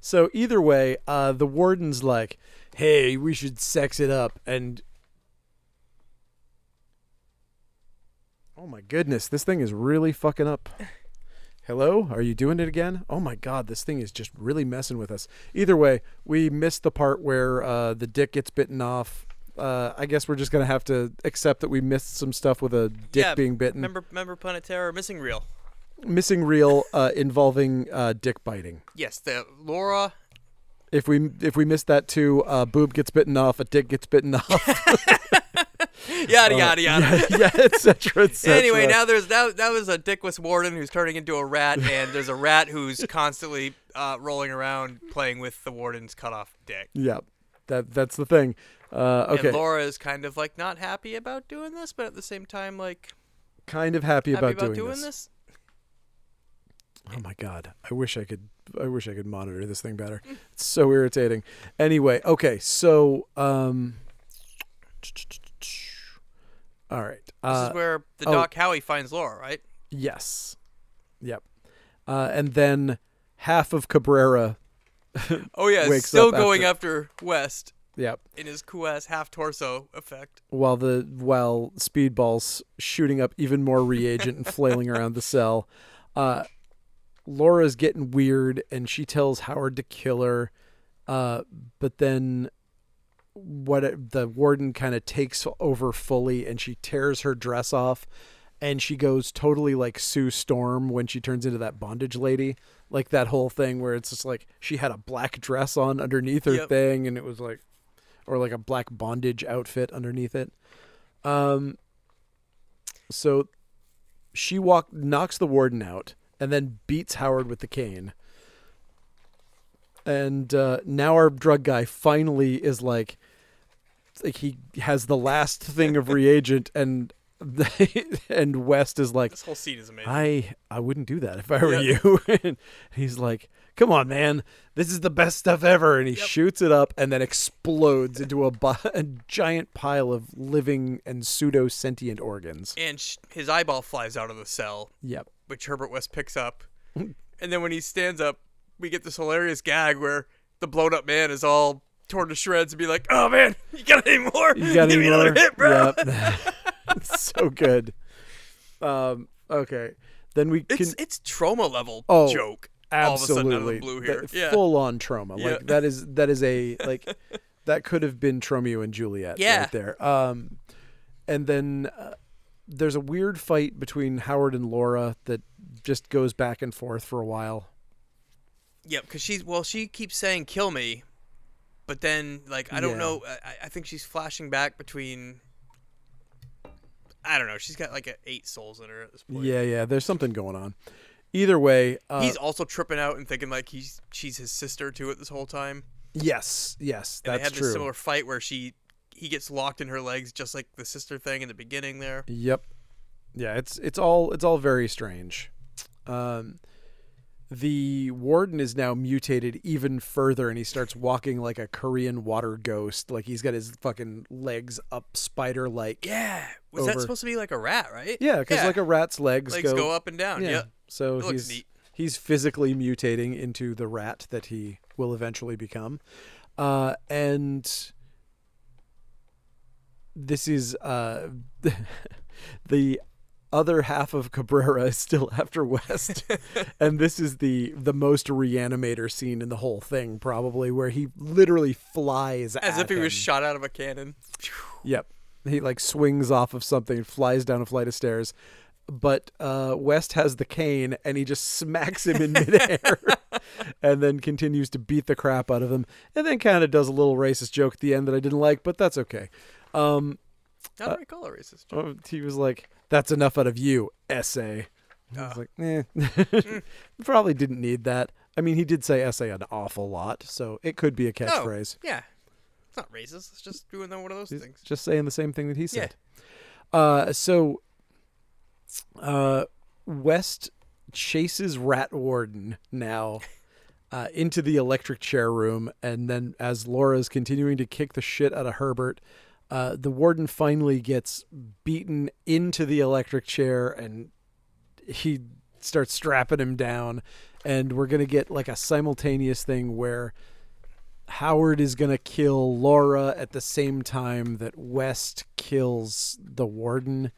So either way, uh, the warden's like, "Hey, we should sex it up," and Oh my goodness, this thing is really fucking up. Hello, are you doing it again? Oh my god, this thing is just really messing with us. Either way, we missed the part where uh, the dick gets bitten off. Uh, I guess we're just gonna have to accept that we missed some stuff with a dick Yeah, being bitten. Remember, remember Planet Terror missing reel. Missing reel uh, involving uh, dick biting. Yes, the Laura. If we if we missed that too, uh, boob gets bitten off, a dick gets bitten off. [laughs] [laughs] [laughs] Yada yada yada. Uh, yeah, yeah, etc. etc. [laughs] Anyway, now there's now that was a dickless warden who's turning into a rat, and there's a rat who's [laughs] constantly uh, rolling around playing with the warden's cut off dick. yeah, that that's the thing. Uh, okay, And Laura is kind of like not happy about doing this, but at the same time like kind of happy, happy about, about, doing, doing this. this. Oh my god, I wish I could. I wish I could monitor this thing better. It's so irritating. Anyway, okay, so um, all right. This Uh, is where the oh. Doc Howie finds Laura, right? yes, yep. Uh, and then half of Cabrera. [laughs] Oh yeah, [laughs] still up going after West Yep. in his cool ass half torso effect. while the while speedballs shooting up even more reagent and flailing [laughs] around the cell uh laura's getting weird and she tells howard to kill her uh but then what it, the warden kind of takes over fully and she tears her dress off and she goes totally like Sue Storm when she turns into that bondage lady. Like that whole thing where it's just like she had a black dress on underneath her Yep. thing and it was like or like a black bondage outfit underneath it. Um so she walk knocks the warden out and then beats Howard with the cane and uh, now our drug guy finally is like like he has the last [laughs] thing of reagent and [laughs] and West is like This whole scene is amazing. I I wouldn't do that if I were Yeah. you. [laughs] and he's like, "Come on, man, this is the best stuff ever!" And he Yep. shoots it up and then explodes into a, bu- a giant pile of living and pseudo sentient organs. and sh- his eyeball flies out of the cell, Yep. which Herbert West picks up. and then when he stands up, we get this hilarious gag where the blown up man is all torn to shreds and be like, "Oh man, [laughs] you got any more? You got [laughs] Give any me another more? hit, bro." Yep. it's [laughs] so good. Um. Okay. Then we can It's it's trauma level Oh, joke. All of a sudden out of absolutely the blue here. Yeah. full on trauma. Yeah. Like that is that is a like that could have been Tromeo and Juliet Yeah. right there. Um, and then uh, there's a weird fight between Howard and Laura that just goes back and forth for a while. Yep, because she's well, she keeps saying "kill me," but then like I don't Yeah. know. I, I think she's flashing back between. I don't know. She's got like a eight souls in her at this point. Yeah, yeah. There's something going on. Either way, uh, He's also tripping out and thinking like he's she's his sister too at this whole time. yes, yes, And they that's true. this similar fight where she he gets locked in her legs just like the sister thing in the beginning there. Yep. Yeah, it's it's all it's all very strange. Um the warden is now mutated even further and he starts walking like a Korean water ghost. Like he's got his fucking legs up spider like. Yeah, was Over- that supposed to be like a rat, right? Yeah, because like a rat's legs, legs go, up and down. Yeah. Yeah, So it he's he's physically mutating into the rat that he will eventually become. Uh, and this is uh, [laughs] the other half of Cabrera is still [laughs] after West, [laughs] and this is the the most reanimator scene in the whole thing, probably, where he literally flies As if he was shot out of a cannon. Yep. He like swings off of something, flies down a flight of stairs. But uh, West has the cane and he just smacks him in midair [laughs] and then continues to beat the crap out of him. And then kind of does a little racist joke at the end that I didn't like, but that's okay. Um, Not Uh, very color racist. oh, he was like, That's enough out of you, essay. I was Oh. like, eh. [laughs] Probably didn't need that. I mean, he did say essay an awful lot, so it could be a catchphrase. Yeah, it's not racist. It's just doing one of those He's things. just saying the same thing that he said. Uh, so, uh, West chases Rat Warden now uh, into the electric chair room, and then as Laura's continuing to kick the shit out of Herbert, uh, the warden finally gets beaten into the electric chair, and he starts strapping him down, and we're gonna get like a simultaneous thing where. Howard is going to kill Laura at the same time that West kills the warden.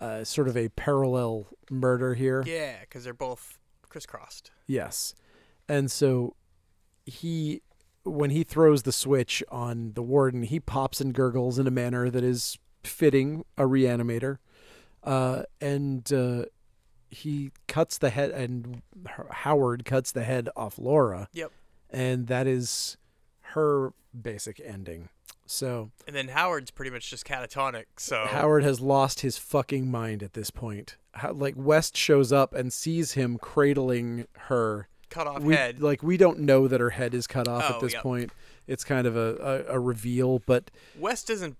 uh, sort of a parallel murder here. Yeah, because they're both crisscrossed. Yes. And so he when he throws the switch on the warden, he pops and gurgles in a manner that is fitting a reanimator. Uh, and uh, he cuts the head and Howard cuts the head off Laura. Yep. And that is her basic ending. So And then Howard's pretty much just catatonic. So Howard has lost his fucking mind at this point. How, like West shows up and sees him cradling her cut off we, head. Like we don't know that her head is cut off Oh, at this yep. point. It's kind of a, a, a reveal, but West isn't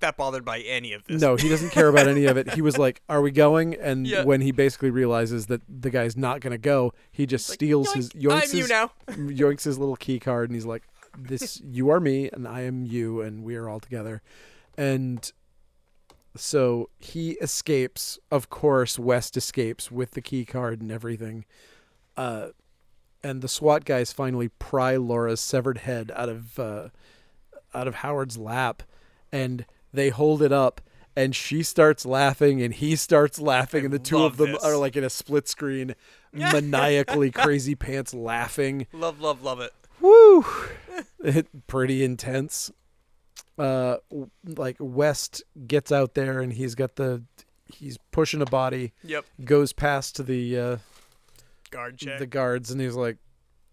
that bothered by any of this. no, he doesn't care about any of it. He was like, "Are we going?" And Yeah. when he basically realizes that the guy's not going to go, he just Like, steals his yoinks I'm you his, now. [laughs] yoinks his little key card, and he's like, "This, you are me, and I am you, and we are all together." And so he escapes. Of course, West escapes with the key card and everything. Uh, and the SWAT guys finally pry Laura's severed head out of uh, out of Howard's lap, and they hold it up. And she starts laughing, and he starts laughing, I and the two of them this. are like in a split screen, [laughs] maniacally crazy pants laughing. Love, love, love it. Woo! It, pretty intense. Uh, like West gets out there and he's got the, he's pushing a body, Yep. goes past to the uh, Guard check. the guards, and he's like,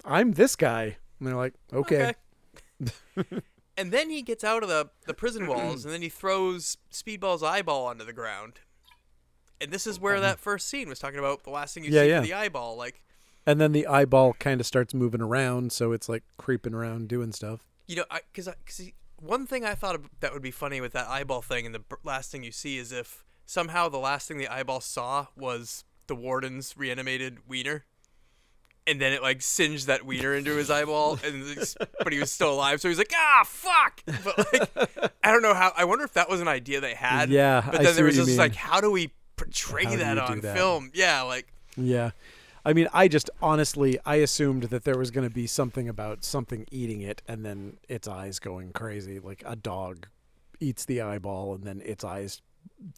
"I'm this guy," and they're like, "Okay." [laughs] and then he gets out of the, the prison walls, [clears throat] and then he throws Speedball's eyeball onto the ground. And this is where that first scene was talking about the last thing you Yeah, see yeah. the eyeball. Like, And then the eyeball kind of starts moving around, so it's like creeping around doing stuff. you know, because because one thing I thought that would be funny with that eyeball thing, and the b- last thing you see is if somehow the last thing the eyeball saw was the warden's reanimated wiener, and then it like singed that wiener into his eyeball, and but he was still alive, so he's like, ah, fuck. But like, I don't know how. I wonder if that was an idea they had. Yeah, But then see there was just mean. like, how do we portray How that on that? film? Yeah, like Yeah. I mean, I just honestly, I assumed that there was going to be something about something eating it and then its eyes going crazy. Like a dog eats the eyeball and then its eyes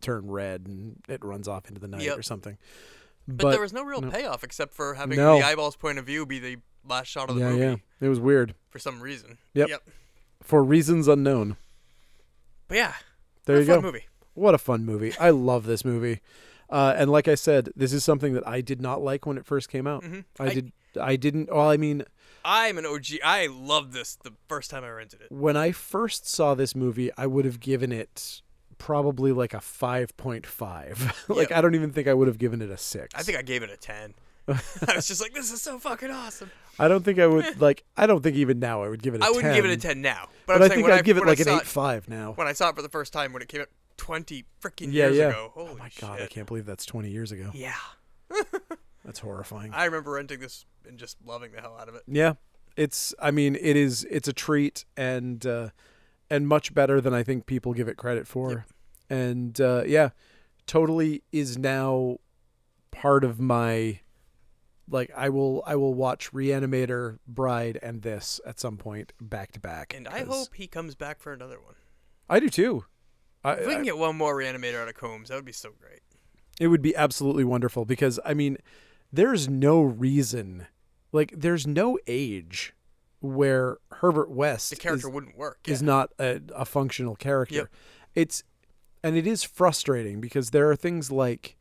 turn red and it runs off into the night Yep. or something. But, there was no real no. payoff except for having No. the eyeball's point of view be the last shot of the yeah, movie yeah. It was weird for some reason. Yep. Yep. for reasons unknown. But yeah, There what you a fun go. Movie. What a fun movie. I love this movie. Uh, and like I said, this is something that I did not like when it first came out. Mhm. I, I- did. I didn't. Well, I mean, I'm an OG. I loved this the first time I rented it. when I first saw this movie, I would have given it probably like a 5.5. [laughs] like, Yep. I don't even think I would have given it a 6. I think I gave it a ten. [laughs] I was just like, this is so fucking awesome. I don't think I would, [laughs] like, I don't think even now I would give it a I 10. wouldn't give it a ten now, but, But, I think I'd give it like I an saw 8.5 now. When I saw it for the first time when it came out twenty freaking Yeah, years yeah. ago. Holy oh my God, I can't believe that's 20 years ago. Yeah, That's horrifying. I remember renting this and just loving the hell out of it. Yeah, it's. I mean, it is. It's a treat and uh, and much better than I think people give it credit for. Yep. And uh, yeah, totally is now part of my. Like I will, I will watch Reanimator, Bride, and this at some point back to back. And I hope he comes back for another one. I do too. I, If we I- can get one more reanimator out of Combs, that would be so great. it would be absolutely wonderful because I mean, there's no reason, like there's no age where Herbert West The character is, wouldn't work. is not a, a functional character. Yep. It's and it is frustrating because there are things like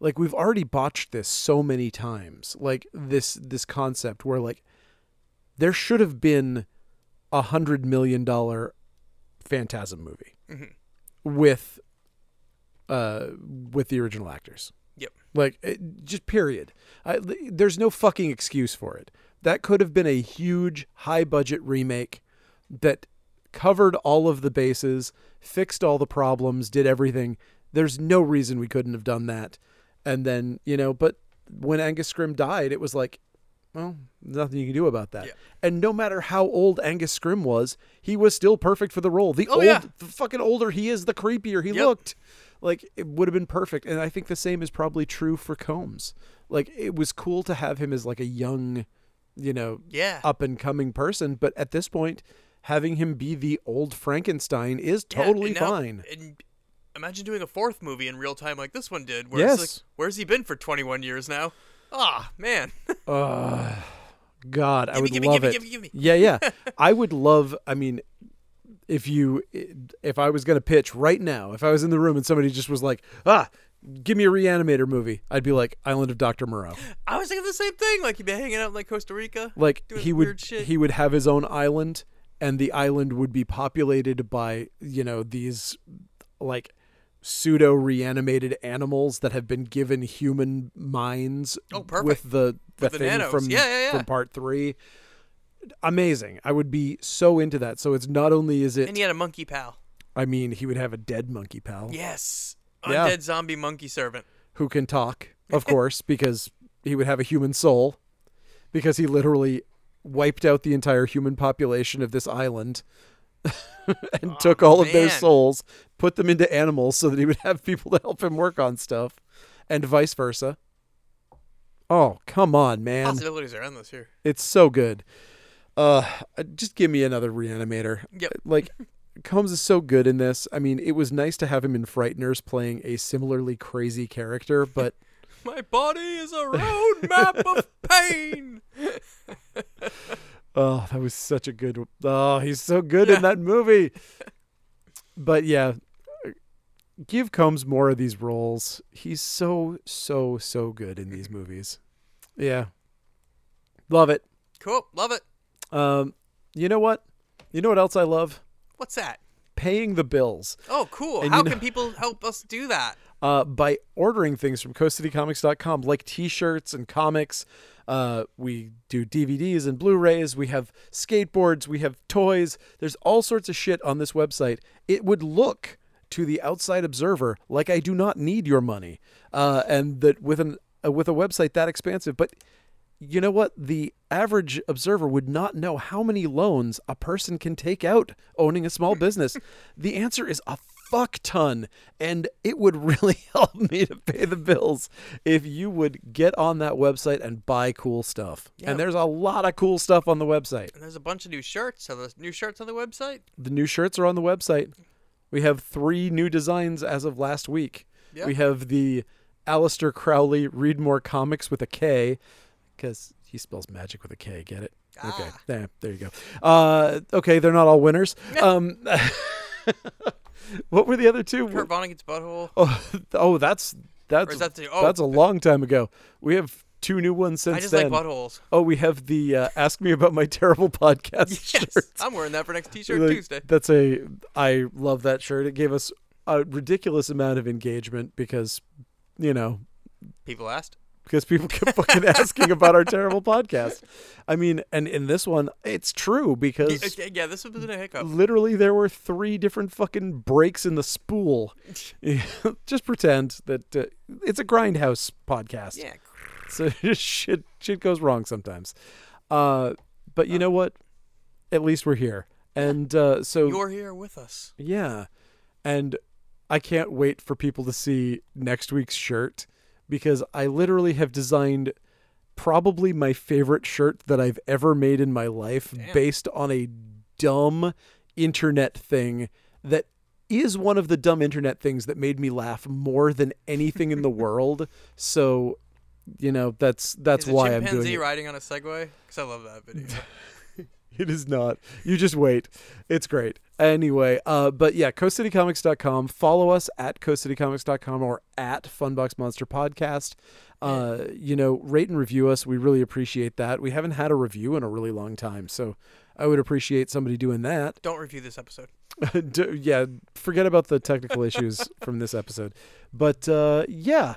like we've already botched this so many times. Like this this concept where like there should have been a hundred million dollar phantasm movie Mhm. with uh with the original actors. Yep. Like it, just period. I, there's no fucking excuse for it. That could have been a huge high budget remake that covered all of the bases, fixed all the problems, did everything. There's no reason we couldn't have done that. And then, you know, but when Angus Scrimm died, it was like, well, nothing you can do about that. Yeah. And no matter how old Angus Scrimm was, he was still perfect for the role. The Oh, old, yeah. the fucking older he is, the creepier he Yep. looked. Like it would have been perfect. And I think the same is probably true for Combs. Like it was cool to have him as like a young, you know, Yeah. up and coming person, but at this point, having him be the old Frankenstein is Yeah, totally and now- fine. And imagine doing a fourth movie in real time like this one did. Where it's like, Yes. where's he been for 21 years now? Ah, man. [laughs] Uh, God, I would love gimme, it. gimme. Yeah, yeah. [laughs] I would love. I mean, if you, if I was going to pitch right now, if I was in the room and somebody just was like, ah, give me a reanimator movie, I'd be like Island of Doctor Moreau. I was thinking the same thing. Like he'd be hanging out in like Costa Rica. Like Doing he weird would, shit. he would have his own island, and the island would be populated by you know these like pseudo reanimated animals that have been given human minds Oh, perfect. with the the With thing nanos. from Yeah, yeah, yeah. from part three amazing i would be so into that so it's not only is it And he had a monkey pal. i mean he would have a dead monkey pal Yes. Yeah. Undead zombie monkey servant. who can talk of [laughs] course because he would have a human soul because he literally wiped out the entire human population of this island [laughs] and took all of their souls put them into animals so that he would have people to help him work on stuff and vice versa oh come on man Possibilities are endless here. It's so good. Uh, just give me another reanimator. Yep. Like, [laughs] Combs is so good in this. I mean, it was nice to have him in Frighteners playing a similarly crazy character, but [laughs] My body is a road map of pain. [laughs] oh, that was such a good. Oh, he's so good Yeah. in that movie. But yeah, give Combs more of these roles. He's so so so good in these movies. Yeah, love it. Cool. Love it. Um, you know what? You know what else I love? What's that? Paying the bills. Oh, cool. And How you know- can people help us do that? uh, by ordering things from coastcitycomics.com like t-shirts and comics uh, we do dvds and blu-rays we have skateboards we have toys there's all sorts of shit on this website it would look to the outside observer like i do not need your money uh, and that with an uh, with a website that expansive but you know what? The average observer would not know how many loans a person can take out owning a small business. [laughs] the answer is a fuck ton. And it would [laughs] really help me to pay the bills if you would get on that website and buy cool stuff. Yeah. And there's a lot of cool stuff on the website. And there's a bunch of new shirts. Are those new shirts on the website? The new shirts are on the website. We have three new designs as of last week. Yeah. We have the Aleister Crowley Read More Comics with a K, because he spells magic with a K. Get it? Okay, Ah. there, there you go. Uh, okay, they're not all winners. Um, [laughs] what were the other two? Kurt Vonnegut's butthole. Oh, [laughs] oh, that's that's that the- oh. that's a long time ago. We have two new ones since I just then. like buttholes. oh, we have the uh, "Ask Me About My Terrible" podcast [laughs] Yes. shirt. I'm wearing that for next T-shirt Like, Tuesday. That's a I love that shirt. It gave us a ridiculous amount of engagement because you know People asked. Because people kept fucking [laughs] asking about our terrible podcast. I mean, and in this one, it's true because okay, yeah, this was a hiccup. literally there were three different fucking breaks in the spool. [laughs] [laughs] Just pretend that uh, it's a grindhouse podcast. Yeah. So shit shit goes wrong sometimes. Uh, but you know what? At least we're here. And uh, so You're here with us. yeah. And I can't wait for people to see next week's shirt because I literally have designed probably my favorite shirt that I've ever made in my life Damn. based on a dumb internet thing that is one of the dumb internet things that made me laugh more than anything in the [laughs] world. So, you know, that's that's Is why I'm chimpanzee doing it. riding on a Segway? Because I love that video. [laughs] It is not. You just wait. It's great. Anyway, uh, but yeah, coastcitycomics.com. Follow us at coastcitycomics.com or at Funbox Monster Podcast. Uh, you know, rate and review us. We really appreciate that. We haven't had a review in a really long time, so I would appreciate somebody doing that. Don't review this episode. [laughs] D- yeah, forget about the technical issues [laughs] from this episode. But uh, yeah,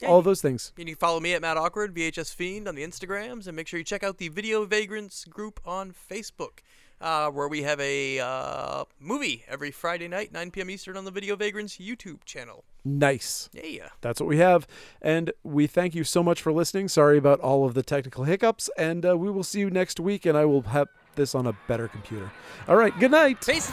Yeah, all you- those things. And You can follow me at Matt Awkward, VHS Fiend on the Instagrams, and make sure you check out the Video Vagrants group on Facebook, uh, where we have a uh, movie every Friday night, 9 p.m. Eastern, on the Video Vagrants YouTube channel. Nice. Yeah. Yeah. That's what we have. And we thank you so much for listening. Sorry about all of the technical hiccups. And uh, we will see you next week, and I will have this on a better computer. All right. Good night. Peace.